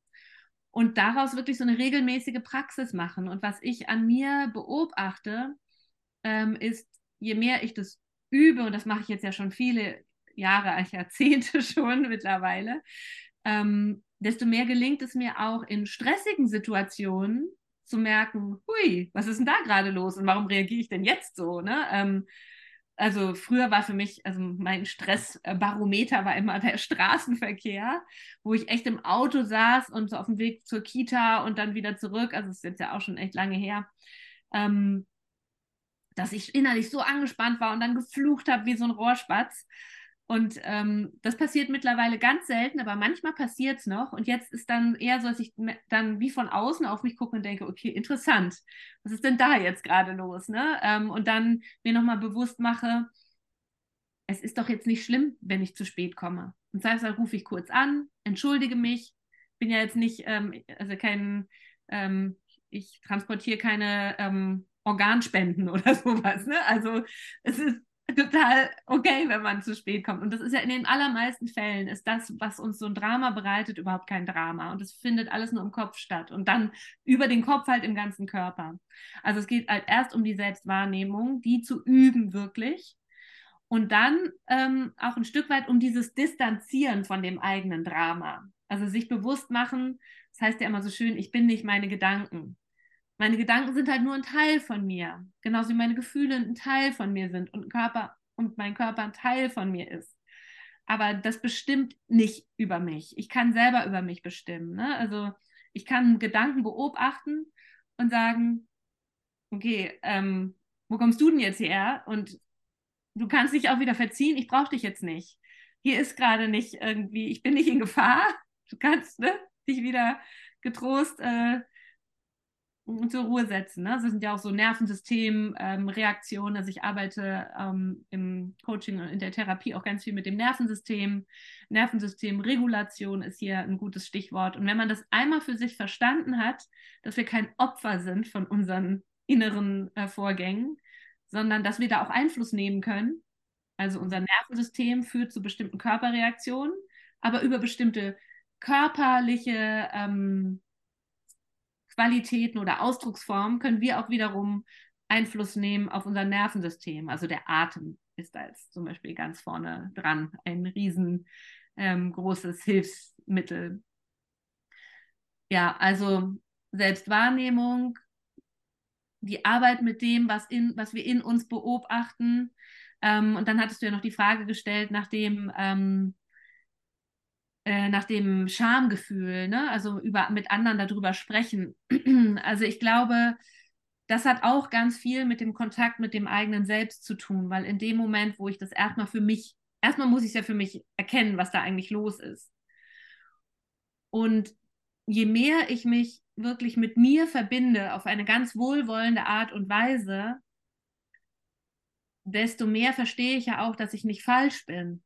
Und daraus wirklich so eine regelmäßige Praxis machen. Und was ich an mir beobachte, ähm, ist, je mehr ich das übe, und das mache ich jetzt ja schon viele Jahre, Jahrzehnte schon mittlerweile, ähm, desto mehr gelingt es mir auch in stressigen Situationen zu merken, hui, was ist denn da gerade los und warum reagiere ich denn jetzt so? Ne? Ähm, also früher war für mich, also mein Stressbarometer war immer der Straßenverkehr, wo ich echt im Auto saß und so auf dem Weg zur Kita und dann wieder zurück, also das ist jetzt ja auch schon echt lange her, ähm, dass ich innerlich so angespannt war und dann geflucht habe wie so ein Rohrspatz. Und ähm, das passiert mittlerweile ganz selten, aber manchmal passiert es noch. Und jetzt ist dann eher so, dass ich dann wie von außen auf mich gucke und denke, okay, interessant, was ist denn da jetzt gerade los? Ne? Ähm, und dann mir nochmal bewusst mache, es ist doch jetzt nicht schlimm, wenn ich zu spät komme. Und heißt, dann rufe ich kurz an, entschuldige mich, bin ja jetzt nicht, ähm, also kein, ähm, ich transportiere keine ähm, Organspenden oder sowas. Ne? Also es ist total okay, wenn man zu spät kommt. Und das ist ja in den allermeisten Fällen, ist das, was uns so ein Drama bereitet, überhaupt kein Drama. Und es findet alles nur im Kopf statt. Und dann über den Kopf halt im ganzen Körper. Also es geht halt erst um die Selbstwahrnehmung, die zu üben wirklich. Und dann ähm, auch ein Stück weit um dieses Distanzieren von dem eigenen Drama. Also sich bewusst machen, das heißt ja immer so schön, ich bin nicht meine Gedanken. Meine Gedanken sind halt nur ein Teil von mir, genauso wie meine Gefühle ein Teil von mir sind und, Körper, und mein Körper ein Teil von mir ist. Aber das bestimmt nicht über mich. Ich kann selber über mich bestimmen. Ne? Also ich kann Gedanken beobachten und sagen, okay, ähm, wo kommst du denn jetzt her? Und du kannst dich auch wieder verziehen, ich brauche dich jetzt nicht. Hier ist gerade nicht irgendwie, ich bin nicht in Gefahr. Du kannst ne, dich wieder getrost äh, zur Ruhe setzen. Ne? Das sind ja auch so Nervensystemreaktionen. Ähm, also ich arbeite ähm, im Coaching und in der Therapie auch ganz viel mit dem Nervensystem. Nervensystemregulation ist hier ein gutes Stichwort. Und wenn man das einmal für sich verstanden hat, dass wir kein Opfer sind von unseren inneren äh, Vorgängen, sondern dass wir da auch Einfluss nehmen können. Also unser Nervensystem führt zu bestimmten Körperreaktionen, aber über bestimmte körperliche ähm, Qualitäten oder Ausdrucksformen können wir auch wiederum Einfluss nehmen auf unser Nervensystem. Also der Atem ist da jetzt zum Beispiel ganz vorne dran, ein riesengroßes ähm, Hilfsmittel. Ja, also Selbstwahrnehmung, die Arbeit mit dem, was, in, was wir in uns beobachten. Ähm, und dann hattest du ja noch die Frage gestellt nach dem, ähm, äh, nach dem Schamgefühl, ne? also über, mit anderen darüber sprechen. also ich glaube, das hat auch ganz viel mit dem Kontakt mit dem eigenen Selbst zu tun, weil in dem Moment, wo ich das erstmal für mich, erstmal muss ich es ja für mich erkennen, was da eigentlich los ist. Und je mehr ich mich wirklich mit mir verbinde auf eine ganz wohlwollende Art und Weise, desto mehr verstehe ich ja auch, dass ich nicht falsch bin.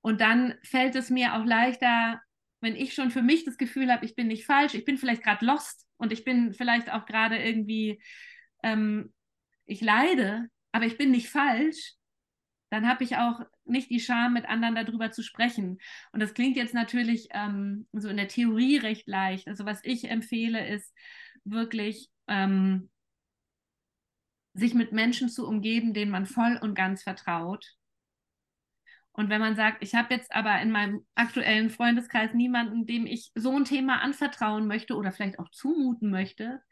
Und dann fällt es mir auch leichter, wenn ich schon für mich das Gefühl habe, ich bin nicht falsch, ich bin vielleicht gerade lost und ich bin vielleicht auch gerade irgendwie, ähm, ich leide, aber ich bin nicht falsch, dann habe ich auch nicht die Scham, mit anderen darüber zu sprechen. Und das klingt jetzt natürlich ähm, so in der Theorie recht leicht. Also was ich empfehle, ist wirklich ähm, sich mit Menschen zu umgeben, denen man voll und ganz vertraut. Und wenn man sagt, ich habe jetzt aber in meinem aktuellen Freundeskreis niemanden, dem ich so ein Thema anvertrauen möchte oder vielleicht auch zumuten möchte,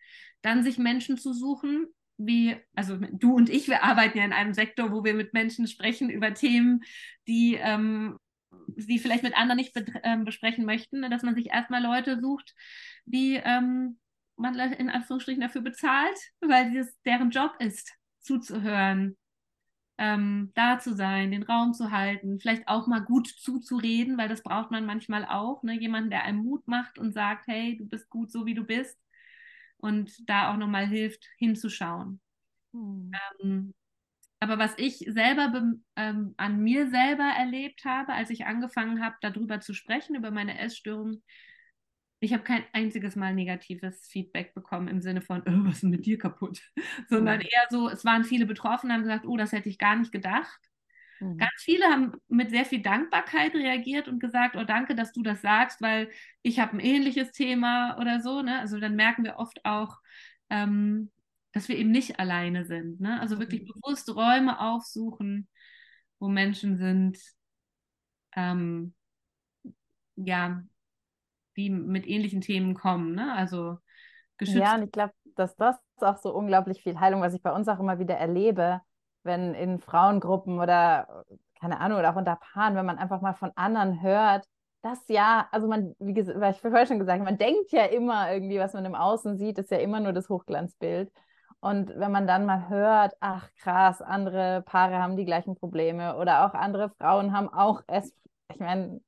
dann sich Menschen zu suchen, wie, also du und ich, wir arbeiten ja in einem Sektor, wo wir mit Menschen sprechen über Themen, die ähm, sie vielleicht mit anderen nicht ähm, besprechen möchten, dass man sich erstmal Leute sucht, die ähm, man in Anführungsstrichen dafür bezahlt, weil es deren Job ist, zuzuhören, ähm, da zu sein, den Raum zu halten, vielleicht auch mal gut zuzureden, weil das braucht man manchmal auch. Ne? Jemanden, der einem Mut macht und sagt, hey, du bist gut so, wie du bist. Und da auch nochmal hilft, hinzuschauen. Hm. Ähm, aber was ich selber ähm, an mir selber erlebt habe, als ich angefangen habe, darüber zu sprechen, über meine Essstörung, ich habe kein einziges Mal negatives Feedback bekommen im Sinne von, oh, was ist mit dir kaputt? Sondern mhm. eher so, es waren viele Betroffene, haben gesagt, oh, das hätte ich gar nicht gedacht. Mhm. Ganz viele haben mit sehr viel Dankbarkeit reagiert und gesagt, oh, danke, dass du das sagst, weil ich habe ein ähnliches Thema oder so. Ne? Also dann merken wir oft auch, ähm, dass wir eben nicht alleine sind. Ne? Also wirklich mhm. bewusst Räume aufsuchen, wo Menschen sind, ähm, ja, die mit ähnlichen Themen kommen. Ne? Also geschützt. Ja, und ich glaube, dass das auch so unglaublich viel Heilung, was ich bei uns auch immer wieder erlebe, wenn in Frauengruppen oder keine Ahnung, oder auch unter Paaren, wenn man einfach mal von anderen hört, das ja, also man, wie gesagt, ich vorher schon gesagt, man denkt ja immer irgendwie, was man im Außen sieht, ist ja immer nur das Hochglanzbild. Und wenn man dann mal hört, ach krass, andere Paare haben die gleichen Probleme oder auch andere Frauen haben auch es, ich meine,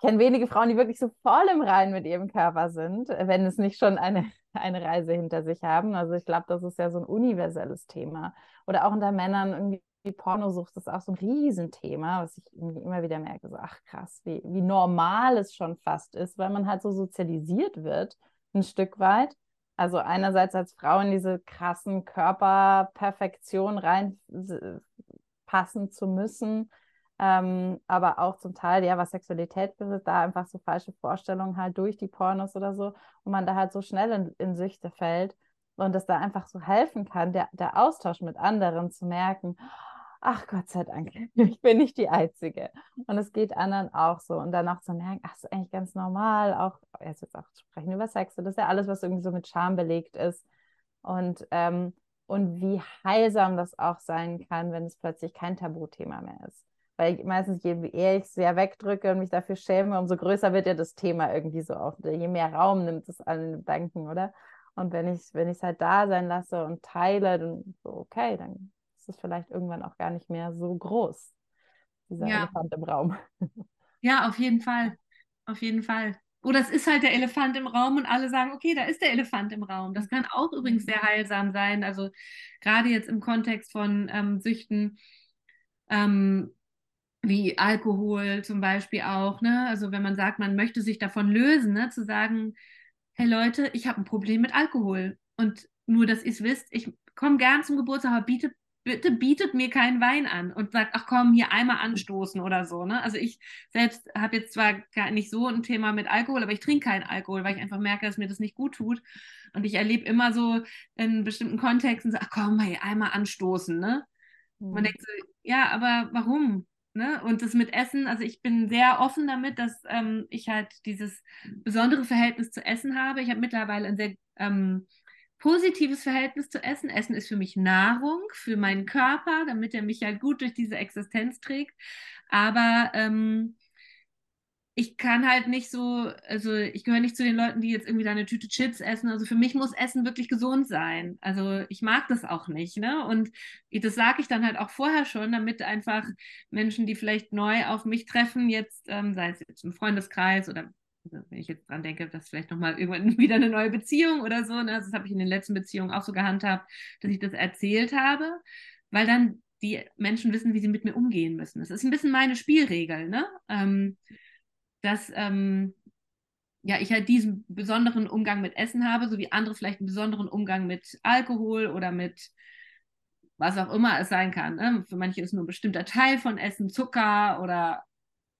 kenne wenige Frauen, die wirklich so voll im Reinen mit ihrem Körper sind, wenn es nicht schon eine, eine Reise hinter sich haben. Also ich glaube, das ist ja so ein universelles Thema. Oder auch unter Männern irgendwie Pornosucht ist auch so ein Riesenthema, was ich immer wieder merke, so ach krass, wie, wie normal es schon fast ist, weil man halt so sozialisiert wird, ein Stück weit. Also einerseits als Frau in diese krassen Körperperfektion reinpassen zu müssen, ähm, aber auch zum Teil, ja, was Sexualität betrifft, da einfach so falsche Vorstellungen halt durch die Pornos oder so und man da halt so schnell in, in Süchte fällt und das da einfach so helfen kann, der, der Austausch mit anderen zu merken, ach Gott sei Dank, ich bin nicht die Einzige. Und es geht anderen auch so. Und dann auch zu merken, ach, ist eigentlich ganz normal, auch jetzt, jetzt auch sprechen über Sex, das ist ja alles, was irgendwie so mit Scham belegt ist. Und, ähm, und wie heilsam das auch sein kann, wenn es plötzlich kein Tabuthema mehr ist. Weil meistens, je eher ich es sehr wegdrücke und mich dafür schäme, umso größer wird ja das Thema irgendwie so auch. Je mehr Raum nimmt es an den Gedanken, oder? Und wenn ich es wenn halt da sein lasse und teile, dann so, okay, dann ist es vielleicht irgendwann auch gar nicht mehr so groß, dieser ja. Elefant im Raum. Ja, auf jeden Fall. Auf jeden Fall. Oder es ist halt der Elefant im Raum und alle sagen, okay, da ist der Elefant im Raum. Das kann auch übrigens sehr heilsam sein. Also gerade jetzt im Kontext von ähm, Süchten, ähm, wie Alkohol zum Beispiel auch, ne? Also wenn man sagt, man möchte sich davon lösen, ne? zu sagen, hey Leute, ich habe ein Problem mit Alkohol. Und nur, dass ihr es wisst, ich komme gern zum Geburtstag, aber bietet, bitte bietet mir keinen Wein an und sagt, ach komm, hier einmal anstoßen oder so. Ne? Also ich selbst habe jetzt zwar gar nicht so ein Thema mit Alkohol, aber ich trinke keinen Alkohol, weil ich einfach merke, dass mir das nicht gut tut. Und ich erlebe immer so in bestimmten Kontexten, so, ach komm, hey, einmal anstoßen. Ne? Mhm. Man denkt so, ja, aber warum? Ne? Und das mit Essen, also ich bin sehr offen damit, dass ähm, ich halt dieses besondere Verhältnis zu Essen habe. Ich habe mittlerweile ein sehr ähm, positives Verhältnis zu Essen. Essen ist für mich Nahrung, für meinen Körper, damit er mich halt gut durch diese Existenz trägt. Aber ähm, ich kann halt nicht so, also ich gehöre nicht zu den Leuten, die jetzt irgendwie da eine Tüte Chips essen. Also für mich muss Essen wirklich gesund sein. Also ich mag das auch nicht, ne? Und das sage ich dann halt auch vorher schon, damit einfach Menschen, die vielleicht neu auf mich treffen, jetzt, ähm, sei es jetzt im Freundeskreis oder also wenn ich jetzt dran denke, dass vielleicht nochmal irgendwann wieder eine neue Beziehung oder so, ne? das habe ich in den letzten Beziehungen auch so gehandhabt, dass ich das erzählt habe, weil dann die Menschen wissen, wie sie mit mir umgehen müssen. Das ist ein bisschen meine Spielregel, ne? Ähm, dass ähm, ja, ich halt diesen besonderen Umgang mit Essen habe, so wie andere vielleicht einen besonderen Umgang mit Alkohol oder mit was auch immer es sein kann. Ne? Für manche ist nur ein bestimmter Teil von Essen Zucker oder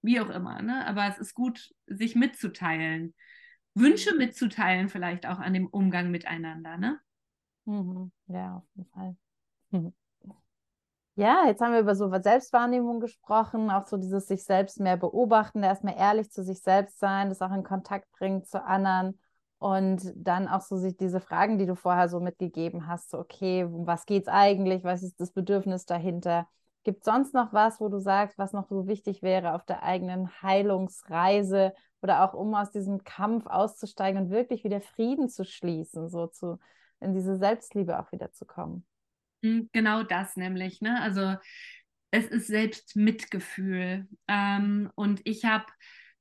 wie auch immer. Ne? Aber es ist gut, sich mitzuteilen, Wünsche mitzuteilen, vielleicht auch an dem Umgang miteinander. Ne? Mhm. Ja, auf jeden Fall. Mhm. Ja, jetzt haben wir über so Selbstwahrnehmung gesprochen, auch so dieses sich selbst mehr beobachten, erstmal ehrlich zu sich selbst sein, das auch in Kontakt bringen zu anderen und dann auch so sich diese Fragen, die du vorher so mitgegeben hast, so okay, um was geht's eigentlich, was ist das Bedürfnis dahinter? Gibt sonst noch was, wo du sagst, was noch so wichtig wäre auf der eigenen Heilungsreise oder auch um aus diesem Kampf auszusteigen und wirklich wieder Frieden zu schließen, so zu in diese Selbstliebe auch wieder zu kommen? Genau das nämlich, ne? Also es ist Selbstmitgefühl. Ähm, und ich habe,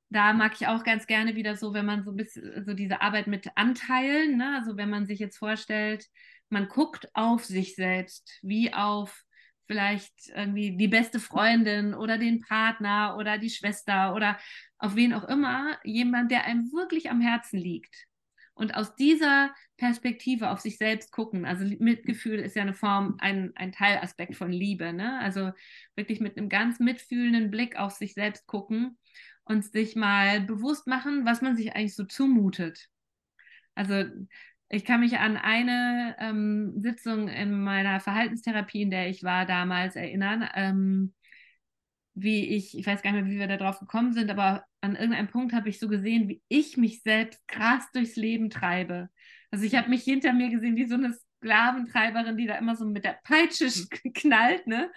da mag ich auch ganz gerne wieder so, wenn man so ein bisschen so diese Arbeit mit Anteilen, ne? Also wenn man sich jetzt vorstellt, man guckt auf sich selbst, wie auf vielleicht irgendwie die beste Freundin oder den Partner oder die Schwester oder auf wen auch immer, jemand, der einem wirklich am Herzen liegt und aus dieser Perspektive auf sich selbst gucken. Also Mitgefühl ist ja eine Form, ein, ein Teilaspekt von Liebe. Ne? Also wirklich mit einem ganz mitfühlenden Blick auf sich selbst gucken und sich mal bewusst machen, was man sich eigentlich so zumutet. Also ich kann mich an eine ähm, Sitzung in meiner Verhaltenstherapie, in der ich war damals, erinnern. Ähm, wie ich, ich weiß gar nicht mehr, wie wir da drauf gekommen sind, aber an irgendeinem Punkt habe ich so gesehen, wie ich mich selbst krass durchs Leben treibe. Also ich habe mich hinter mir gesehen wie so eine Sklaventreiberin, die da immer so mit der Peitsche knallt, ne?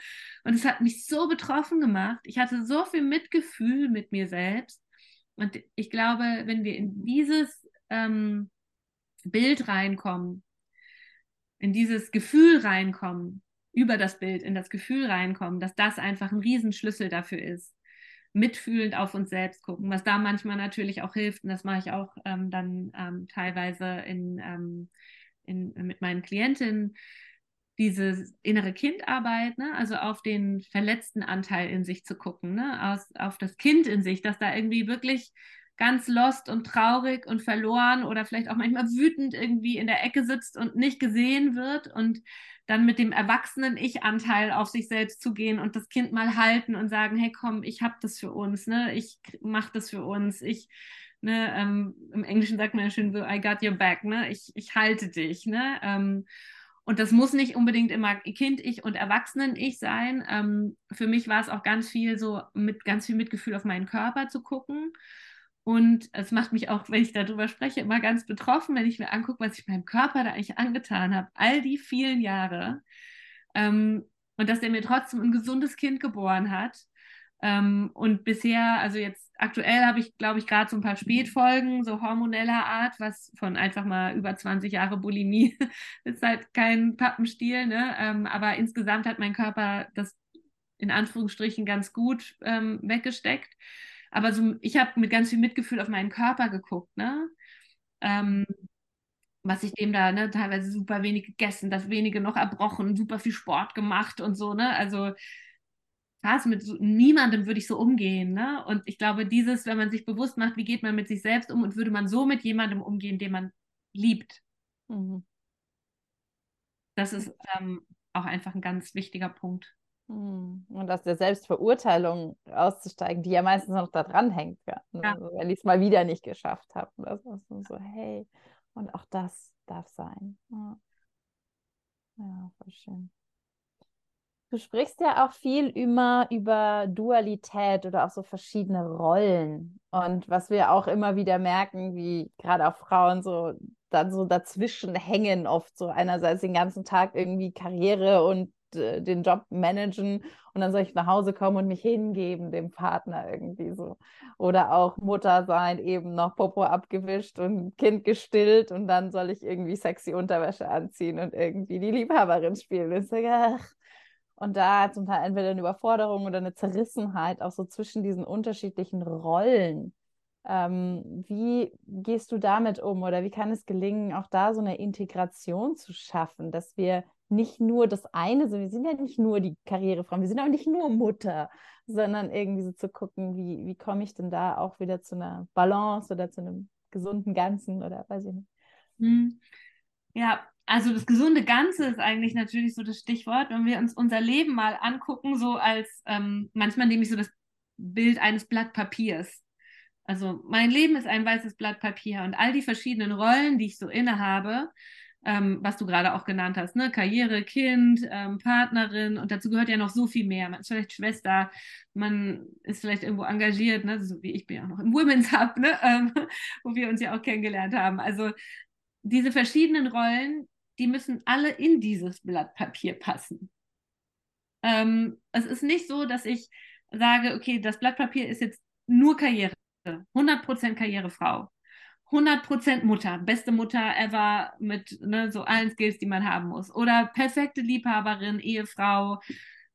Und es hat mich so betroffen gemacht. Ich hatte so viel Mitgefühl mit mir selbst. Und ich glaube, wenn wir in dieses ähm, Bild reinkommen, in dieses Gefühl reinkommen, über das Bild in das Gefühl reinkommen, dass das einfach ein Riesenschlüssel dafür ist. Mitfühlend auf uns selbst gucken, was da manchmal natürlich auch hilft. Und das mache ich auch ähm, dann ähm, teilweise in, ähm, in, mit meinen Klientinnen. Diese innere Kindarbeit, ne? also auf den verletzten Anteil in sich zu gucken, ne? Aus, auf das Kind in sich, dass da irgendwie wirklich ganz lost und traurig und verloren oder vielleicht auch manchmal wütend irgendwie in der Ecke sitzt und nicht gesehen wird und dann mit dem erwachsenen Ich-Anteil auf sich selbst zu gehen und das Kind mal halten und sagen, hey komm, ich habe das für uns, ne? ich mache das für uns, ich, ne, ähm, im Englischen sagt man ja schön I got your back, ne? ich, ich halte dich. Ne? Ähm, und das muss nicht unbedingt immer Kind, Ich und Erwachsenen-Ich sein. Ähm, für mich war es auch ganz viel so, mit ganz viel Mitgefühl auf meinen Körper zu gucken und es macht mich auch, wenn ich darüber spreche, immer ganz betroffen, wenn ich mir angucke, was ich meinem Körper da eigentlich angetan habe, all die vielen Jahre. Ähm, und dass er mir trotzdem ein gesundes Kind geboren hat. Ähm, und bisher, also jetzt aktuell habe ich, glaube ich, gerade so ein paar Spätfolgen, so hormoneller Art, was von einfach mal über 20 Jahre Bulimie ist halt kein Pappenstiel, ne? Ähm, aber insgesamt hat mein Körper das in Anführungsstrichen ganz gut ähm, weggesteckt. Aber so, ich habe mit ganz viel Mitgefühl auf meinen Körper geguckt, ne? Ähm, was ich dem da, ne, teilweise super wenig gegessen, das wenige noch erbrochen, super viel Sport gemacht und so, ne? Also krass, mit so, niemandem würde ich so umgehen, ne? Und ich glaube, dieses, wenn man sich bewusst macht, wie geht man mit sich selbst um und würde man so mit jemandem umgehen, den man liebt. Mhm. Das ist ähm, auch einfach ein ganz wichtiger Punkt. Hm. Und aus der Selbstverurteilung auszusteigen, die ja meistens noch da dran hängt, ja. Ne? ja. Also, weil ich es mal wieder nicht geschafft habe. Das ist so, hey, und auch das darf sein. Ja, ja voll schön. Du sprichst ja auch viel immer über Dualität oder auch so verschiedene Rollen. Und was wir auch immer wieder merken, wie gerade auch Frauen so dann so dazwischen hängen, oft so einerseits den ganzen Tag irgendwie Karriere und äh, den Job managen und dann soll ich nach Hause kommen und mich hingeben dem Partner irgendwie so. Oder auch Mutter sein, eben noch Popo abgewischt und Kind gestillt und dann soll ich irgendwie sexy Unterwäsche anziehen und irgendwie die Liebhaberin spielen. Und, sage, ach. und da zum Teil entweder eine Überforderung oder eine Zerrissenheit auch so zwischen diesen unterschiedlichen Rollen. Ähm, wie gehst du damit um oder wie kann es gelingen, auch da so eine Integration zu schaffen, dass wir nicht nur das eine sind, wir sind ja nicht nur die Karrierefrauen, wir sind auch nicht nur Mutter, sondern irgendwie so zu gucken, wie, wie komme ich denn da auch wieder zu einer Balance oder zu einem gesunden Ganzen oder weiß ich nicht. Hm. Ja, also das gesunde Ganze ist eigentlich natürlich so das Stichwort, wenn wir uns unser Leben mal angucken, so als ähm, manchmal nehme ich so das Bild eines Blatt Papiers. Also mein Leben ist ein weißes Blatt Papier und all die verschiedenen Rollen, die ich so innehabe, ähm, was du gerade auch genannt hast, ne? Karriere, Kind, ähm, Partnerin und dazu gehört ja noch so viel mehr. Man ist vielleicht Schwester, man ist vielleicht irgendwo engagiert, ne? so wie ich bin ja auch noch im Women's Hub, ne? Ähm, wo wir uns ja auch kennengelernt haben. Also diese verschiedenen Rollen, die müssen alle in dieses Blatt Papier passen. Ähm, es ist nicht so, dass ich sage, okay, das Blatt Papier ist jetzt nur Karriere, 100% Karrierefrau, 100% Mutter, beste Mutter ever mit ne, so allen Skills, die man haben muss. Oder perfekte Liebhaberin, Ehefrau,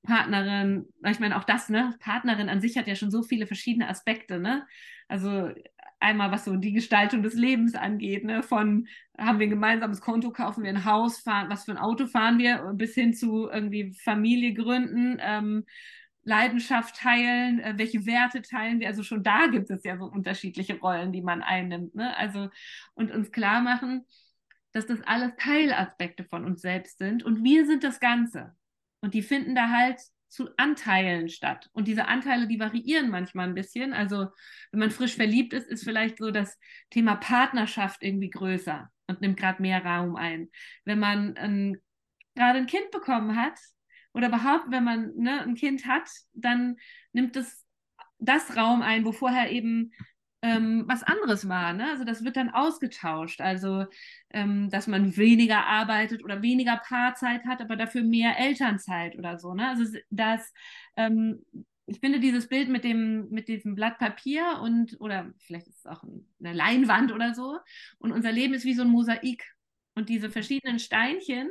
Partnerin. Ich meine, auch das, ne? Partnerin an sich hat ja schon so viele verschiedene Aspekte, ne? Also einmal was so die Gestaltung des Lebens angeht, ne? von haben wir ein gemeinsames Konto, kaufen wir ein Haus, fahren, was für ein Auto fahren wir, bis hin zu irgendwie Familie gründen, ähm, Leidenschaft teilen, äh, welche Werte teilen wir. Also schon da gibt es ja so unterschiedliche Rollen, die man einnimmt. Ne? Also und uns klar machen, dass das alles Teilaspekte von uns selbst sind und wir sind das Ganze. Und die finden da halt zu Anteilen statt. Und diese Anteile, die variieren manchmal ein bisschen. Also wenn man frisch verliebt ist, ist vielleicht so das Thema Partnerschaft irgendwie größer und nimmt gerade mehr Raum ein. Wenn man ähm, gerade ein Kind bekommen hat oder überhaupt, wenn man ne, ein Kind hat, dann nimmt es das Raum ein, wo vorher eben ähm, was anderes war. Ne? Also das wird dann ausgetauscht. Also, ähm, dass man weniger arbeitet oder weniger Paarzeit hat, aber dafür mehr Elternzeit oder so. Ne? Also das, ähm, ich finde dieses Bild mit dem, mit diesem Blatt Papier und, oder vielleicht ist es auch eine Leinwand oder so. Und unser Leben ist wie so ein Mosaik. Und diese verschiedenen Steinchen,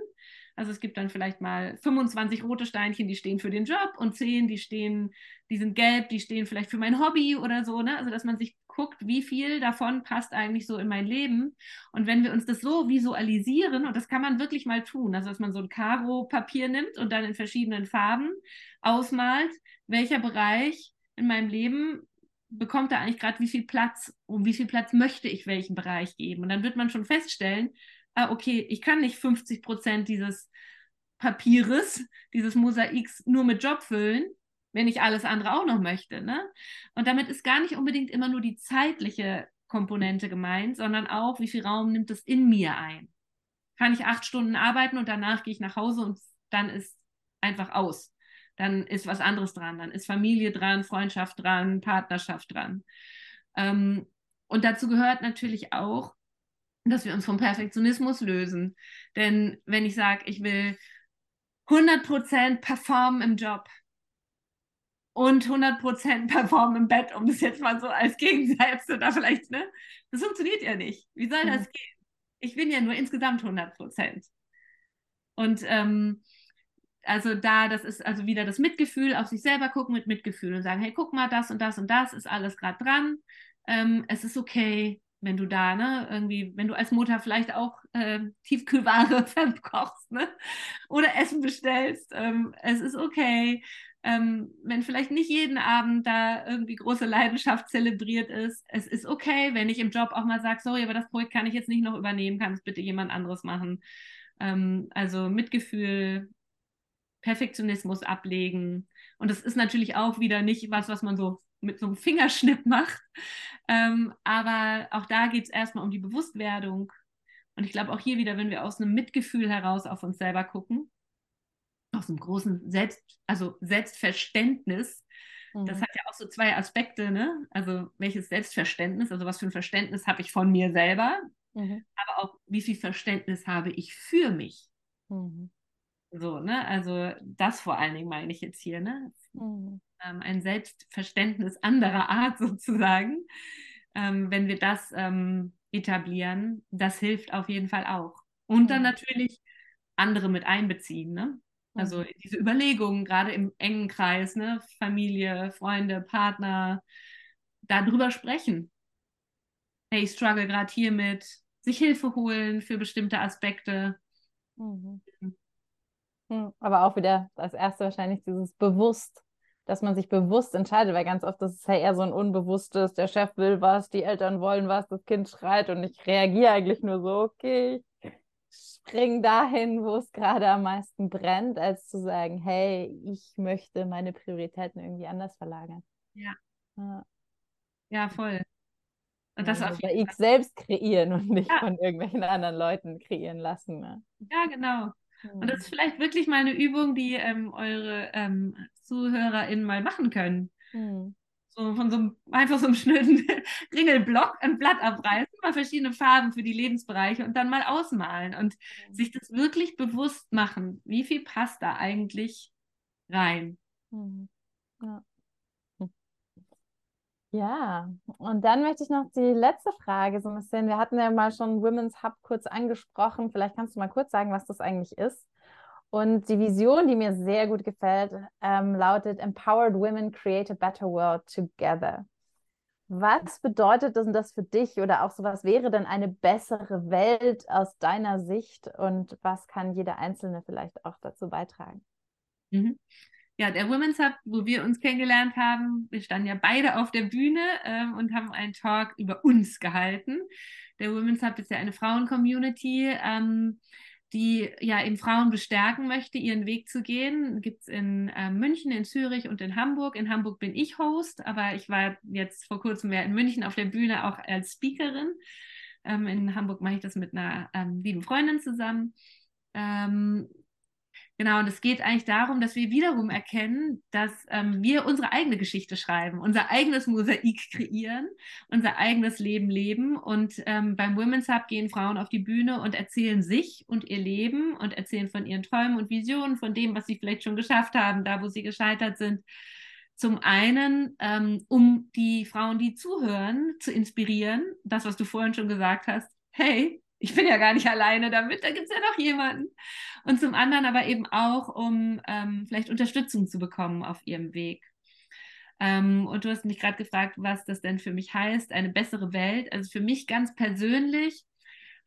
also es gibt dann vielleicht mal 25 rote Steinchen, die stehen für den Job und 10, die stehen, die sind gelb, die stehen vielleicht für mein Hobby oder so, ne? Also dass man sich guckt, wie viel davon passt eigentlich so in mein Leben. Und wenn wir uns das so visualisieren, und das kann man wirklich mal tun, also dass man so ein Karo-Papier nimmt und dann in verschiedenen Farben ausmalt, welcher Bereich in meinem Leben bekommt da eigentlich gerade wie viel Platz und wie viel Platz möchte ich welchen Bereich geben. Und dann wird man schon feststellen, ah, okay, ich kann nicht 50 Prozent dieses Papieres, dieses Mosaiks nur mit Job füllen, wenn ich alles andere auch noch möchte. Ne? Und damit ist gar nicht unbedingt immer nur die zeitliche Komponente gemeint, sondern auch, wie viel Raum nimmt es in mir ein. Kann ich acht Stunden arbeiten und danach gehe ich nach Hause und dann ist einfach aus. Dann ist was anderes dran. Dann ist Familie dran, Freundschaft dran, Partnerschaft dran. Ähm, und dazu gehört natürlich auch, dass wir uns vom Perfektionismus lösen. Denn wenn ich sage, ich will 100% performen im Job, und 100% performen im Bett, um das jetzt mal so als Gegensatz oder vielleicht, ne? Das funktioniert ja nicht. Wie soll das mhm. gehen? Ich bin ja nur insgesamt 100%. Und ähm, also da, das ist also wieder das Mitgefühl, auf sich selber gucken mit Mitgefühl und sagen, hey, guck mal, das und das und das ist alles gerade dran. Ähm, es ist okay, wenn du da, ne, irgendwie, wenn du als Mutter vielleicht auch äh, Tiefkühlware verkochst, ne, oder Essen bestellst, ähm, es ist okay ähm, wenn vielleicht nicht jeden Abend da irgendwie große Leidenschaft zelebriert ist. Es ist okay, wenn ich im Job auch mal sage, sorry, aber das Projekt kann ich jetzt nicht noch übernehmen, kann es bitte jemand anderes machen. Ähm, also Mitgefühl, Perfektionismus ablegen. Und das ist natürlich auch wieder nicht was, was man so mit so einem Fingerschnipp macht. Ähm, aber auch da geht es erstmal um die Bewusstwerdung. Und ich glaube auch hier wieder, wenn wir aus einem Mitgefühl heraus auf uns selber gucken, aus einem großen Selbst, also Selbstverständnis. Mhm. Das hat ja auch so zwei Aspekte, ne? Also welches Selbstverständnis, also was für ein Verständnis habe ich von mir selber, mhm. aber auch wie viel Verständnis habe ich für mich. Mhm. So, ne? Also das vor allen Dingen meine ich jetzt hier, ne? Mhm. Ähm, ein Selbstverständnis anderer Art sozusagen. Ähm, wenn wir das ähm, etablieren, das hilft auf jeden Fall auch. Und dann mhm. natürlich andere mit einbeziehen, ne? Also mhm. diese Überlegungen, gerade im engen Kreis, ne, Familie, Freunde, Partner, darüber sprechen. hey, ich struggle gerade hiermit, sich Hilfe holen für bestimmte Aspekte. Mhm. Hm, aber auch wieder als erste wahrscheinlich dieses bewusst, dass man sich bewusst entscheidet, weil ganz oft ist es ja eher so ein unbewusstes, der Chef will was, die Eltern wollen was, das Kind schreit und ich reagiere eigentlich nur so, okay, ich spring dahin, wo es gerade am meisten brennt, als zu sagen, hey, ich möchte meine Prioritäten irgendwie anders verlagern. Ja. Ja, ja voll. Und das ja, bei ich selbst kreieren und nicht ja. von irgendwelchen anderen Leuten kreieren lassen. Ne? Ja, genau. Und das ist vielleicht wirklich mal eine Übung, die ähm, eure ähm, ZuhörerInnen mal machen können. Mhm. So von so einem, einfach so einem schnöden Ringelblock ein Blatt abreißen, mal verschiedene Farben für die Lebensbereiche und dann mal ausmalen und mhm. sich das wirklich bewusst machen. Wie viel passt da eigentlich rein? Mhm. Ja. Ja, und dann möchte ich noch die letzte Frage so ein bisschen. Wir hatten ja mal schon Women's Hub kurz angesprochen. Vielleicht kannst du mal kurz sagen, was das eigentlich ist. Und die Vision, die mir sehr gut gefällt, ähm, lautet Empowered Women Create a Better World Together. Was bedeutet das, das für dich oder auch so was wäre denn eine bessere Welt aus deiner Sicht und was kann jeder Einzelne vielleicht auch dazu beitragen? Mhm ja, der Women's Hub, wo wir uns kennengelernt haben, wir standen ja beide auf der Bühne ähm, und haben einen Talk über uns gehalten. Der Women's Hub ist ja eine Frauen-Community, ähm, die ja eben Frauen bestärken möchte, ihren Weg zu gehen. Gibt es in äh, München, in Zürich und in Hamburg. In Hamburg bin ich Host, aber ich war jetzt vor kurzem mehr in München auf der Bühne auch als Speakerin. Ähm, in Hamburg mache ich das mit einer ähm, lieben Freundin zusammen. Ähm, Genau, und es geht eigentlich darum, dass wir wiederum erkennen, dass ähm, wir unsere eigene Geschichte schreiben, unser eigenes Mosaik kreieren, unser eigenes Leben leben. Und ähm, beim Women's Hub gehen Frauen auf die Bühne und erzählen sich und ihr Leben und erzählen von ihren Träumen und Visionen, von dem, was sie vielleicht schon geschafft haben, da wo sie gescheitert sind. Zum einen, ähm, um die Frauen, die zuhören, zu inspirieren, das, was du vorhin schon gesagt hast. Hey, ich bin ja gar nicht alleine damit, da gibt es ja noch jemanden. Und zum anderen aber eben auch, um ähm, vielleicht Unterstützung zu bekommen auf ihrem Weg. Ähm, und du hast mich gerade gefragt, was das denn für mich heißt, eine bessere Welt. Also für mich ganz persönlich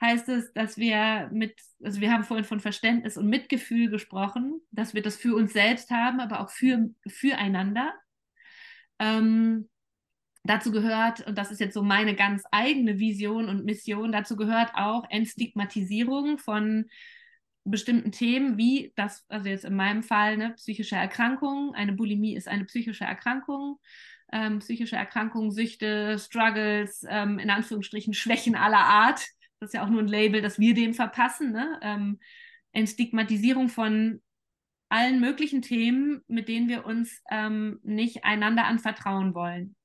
heißt es, dass wir mit, also wir haben vorhin von Verständnis und Mitgefühl gesprochen, dass wir das für uns selbst haben, aber auch für, füreinander. Ähm, dazu gehört, und das ist jetzt so meine ganz eigene Vision und Mission, dazu gehört auch Entstigmatisierung von bestimmten Themen, wie das, also jetzt in meinem Fall, eine psychische Erkrankung, eine Bulimie ist eine psychische Erkrankung, ähm, psychische Erkrankungen, Süchte, Struggles, ähm, in Anführungsstrichen Schwächen aller Art. Das ist ja auch nur ein Label, das wir dem verpassen. Ne? Ähm, Entstigmatisierung von allen möglichen Themen, mit denen wir uns ähm, nicht einander anvertrauen wollen.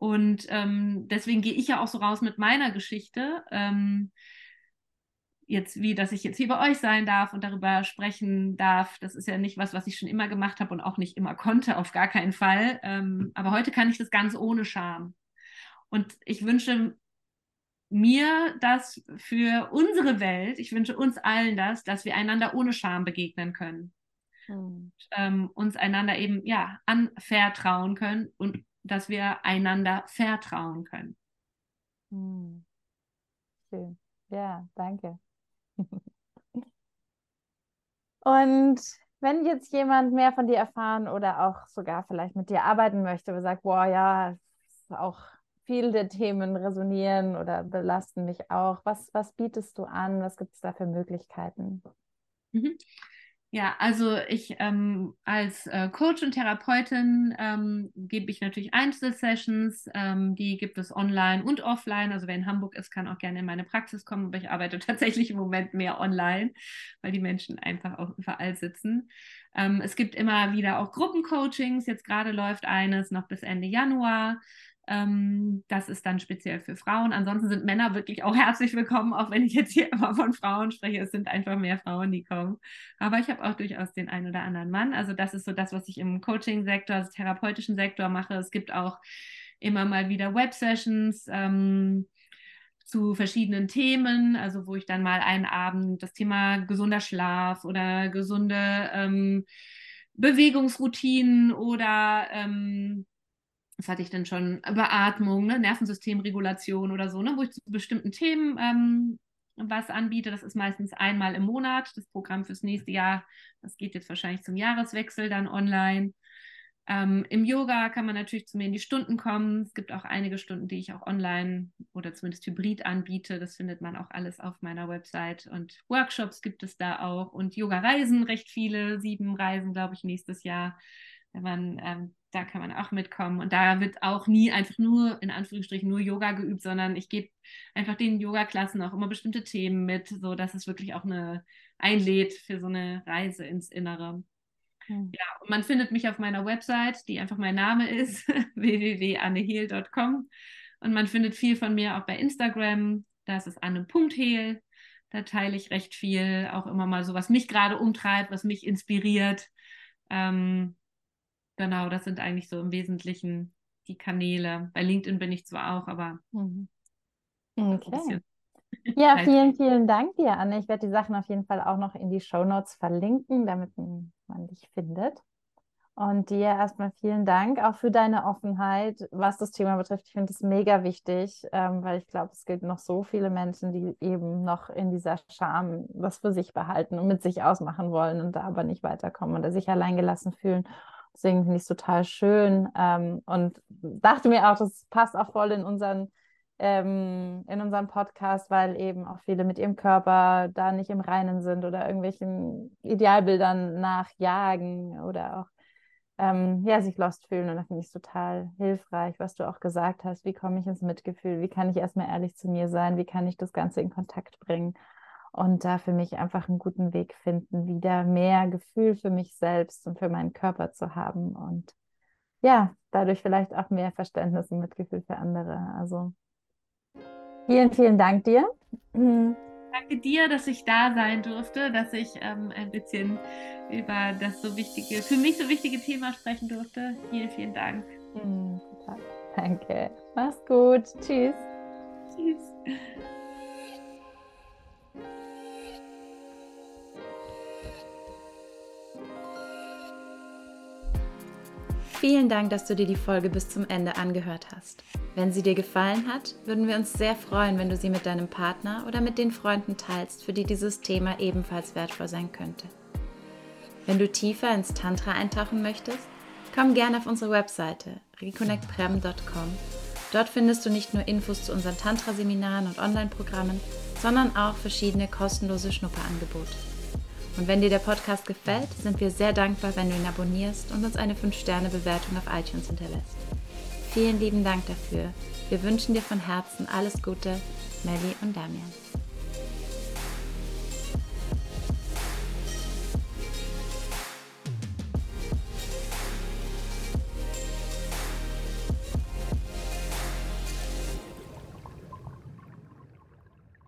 Und ähm, deswegen gehe ich ja auch so raus mit meiner Geschichte. Ähm, jetzt wie, dass ich jetzt hier bei euch sein darf und darüber sprechen darf. Das ist ja nicht was, was ich schon immer gemacht habe und auch nicht immer konnte, auf gar keinen Fall. Ähm, aber heute kann ich das ganz ohne Scham. Und ich wünsche mir das für unsere Welt, ich wünsche uns allen das, dass wir einander ohne Scham begegnen können. Hm. Und, ähm, uns einander eben ja anvertrauen können und dass wir einander vertrauen können. Hm. Schön. Ja, danke. Und wenn jetzt jemand mehr von dir erfahren oder auch sogar vielleicht mit dir arbeiten möchte, aber sagt, boah, ja, auch viele der Themen resonieren oder belasten mich auch, was, was bietest du an? Was gibt es da für Möglichkeiten? Ja, also ich ähm, als äh, Coach und Therapeutin ähm, gebe ich natürlich Einzelsessions, ähm, die gibt es online und offline. Also wer in Hamburg ist, kann auch gerne in meine Praxis kommen, aber ich arbeite tatsächlich im Moment mehr online, weil die Menschen einfach auch überall sitzen. Ähm, es gibt immer wieder auch Gruppencoachings. Jetzt gerade läuft eines noch bis Ende Januar. Ähm, das ist dann speziell für Frauen. Ansonsten sind Männer wirklich auch herzlich willkommen, auch wenn ich jetzt hier immer von Frauen spreche. Es sind einfach mehr Frauen, die kommen. Aber ich habe auch durchaus den einen oder anderen Mann. Also das ist so das, was ich im Coaching-Sektor, also therapeutischen Sektor mache. Es gibt auch immer mal wieder Web-Sessions. Ähm, zu verschiedenen Themen, also wo ich dann mal einen Abend das Thema gesunder Schlaf oder gesunde ähm, Bewegungsroutinen oder ähm, was hatte ich denn schon? Beatmung, ne? Nervensystemregulation oder so, ne? wo ich zu bestimmten Themen ähm, was anbiete. Das ist meistens einmal im Monat. Das Programm fürs nächste Jahr, das geht jetzt wahrscheinlich zum Jahreswechsel dann online. Ähm, Im Yoga kann man natürlich zu mir in die Stunden kommen. Es gibt auch einige Stunden, die ich auch online oder zumindest hybrid anbiete. Das findet man auch alles auf meiner Website. Und Workshops gibt es da auch. Und Yoga-Reisen, recht viele, sieben Reisen, glaube ich, nächstes Jahr. Wenn man, ähm, da kann man auch mitkommen. Und da wird auch nie einfach nur, in Anführungsstrichen, nur Yoga geübt, sondern ich gebe einfach den Yoga-Klassen auch immer bestimmte Themen mit, sodass es wirklich auch eine einlädt für so eine Reise ins Innere. Hm. Ja, und man findet mich auf meiner Website, die einfach mein Name ist, www.annehehl.com. Und man findet viel von mir auch bei Instagram. Da ist anne.hehl. Da teile ich recht viel, auch immer mal so, was mich gerade umtreibt, was mich inspiriert. Ähm, genau, das sind eigentlich so im Wesentlichen die Kanäle. Bei LinkedIn bin ich zwar auch, aber mhm. okay. Ja, vielen, vielen Dank dir, Anne. Ich werde die Sachen auf jeden Fall auch noch in die Show Notes verlinken, damit man dich findet. Und dir erstmal vielen Dank auch für deine Offenheit, was das Thema betrifft. Ich finde es mega wichtig, ähm, weil ich glaube, es gibt noch so viele Menschen, die eben noch in dieser Scham was für sich behalten und mit sich ausmachen wollen und da aber nicht weiterkommen oder sich alleingelassen fühlen. Deswegen finde ich es total schön ähm, und dachte mir auch, das passt auch voll in unseren ähm, in unserem Podcast, weil eben auch viele mit ihrem Körper da nicht im Reinen sind oder irgendwelchen Idealbildern nachjagen oder auch ähm, ja, sich lost fühlen. Und da finde ich es total hilfreich, was du auch gesagt hast. Wie komme ich ins Mitgefühl? Wie kann ich erstmal ehrlich zu mir sein? Wie kann ich das Ganze in Kontakt bringen? Und da für mich einfach einen guten Weg finden, wieder mehr Gefühl für mich selbst und für meinen Körper zu haben. Und ja, dadurch vielleicht auch mehr Verständnis und Mitgefühl für andere. Also Vielen, vielen Dank dir. Mhm. Danke dir, dass ich da sein durfte, dass ich ähm, ein bisschen über das so wichtige, für mich so wichtige Thema sprechen durfte. Vielen, vielen Dank. Mhm, Danke. Mach's gut. Tschüss. Tschüss. Vielen Dank, dass du dir die Folge bis zum Ende angehört hast. Wenn sie dir gefallen hat, würden wir uns sehr freuen, wenn du sie mit deinem Partner oder mit den Freunden teilst, für die dieses Thema ebenfalls wertvoll sein könnte. Wenn du tiefer ins Tantra eintauchen möchtest, komm gerne auf unsere Webseite reconnectprem.com. Dort findest du nicht nur Infos zu unseren Tantra-Seminaren und Online-Programmen, sondern auch verschiedene kostenlose Schnupperangebote. Und wenn dir der Podcast gefällt, sind wir sehr dankbar, wenn du ihn abonnierst und uns eine 5-Sterne-Bewertung auf iTunes hinterlässt. Vielen lieben Dank dafür. Wir wünschen dir von Herzen alles Gute, Melly und Damian.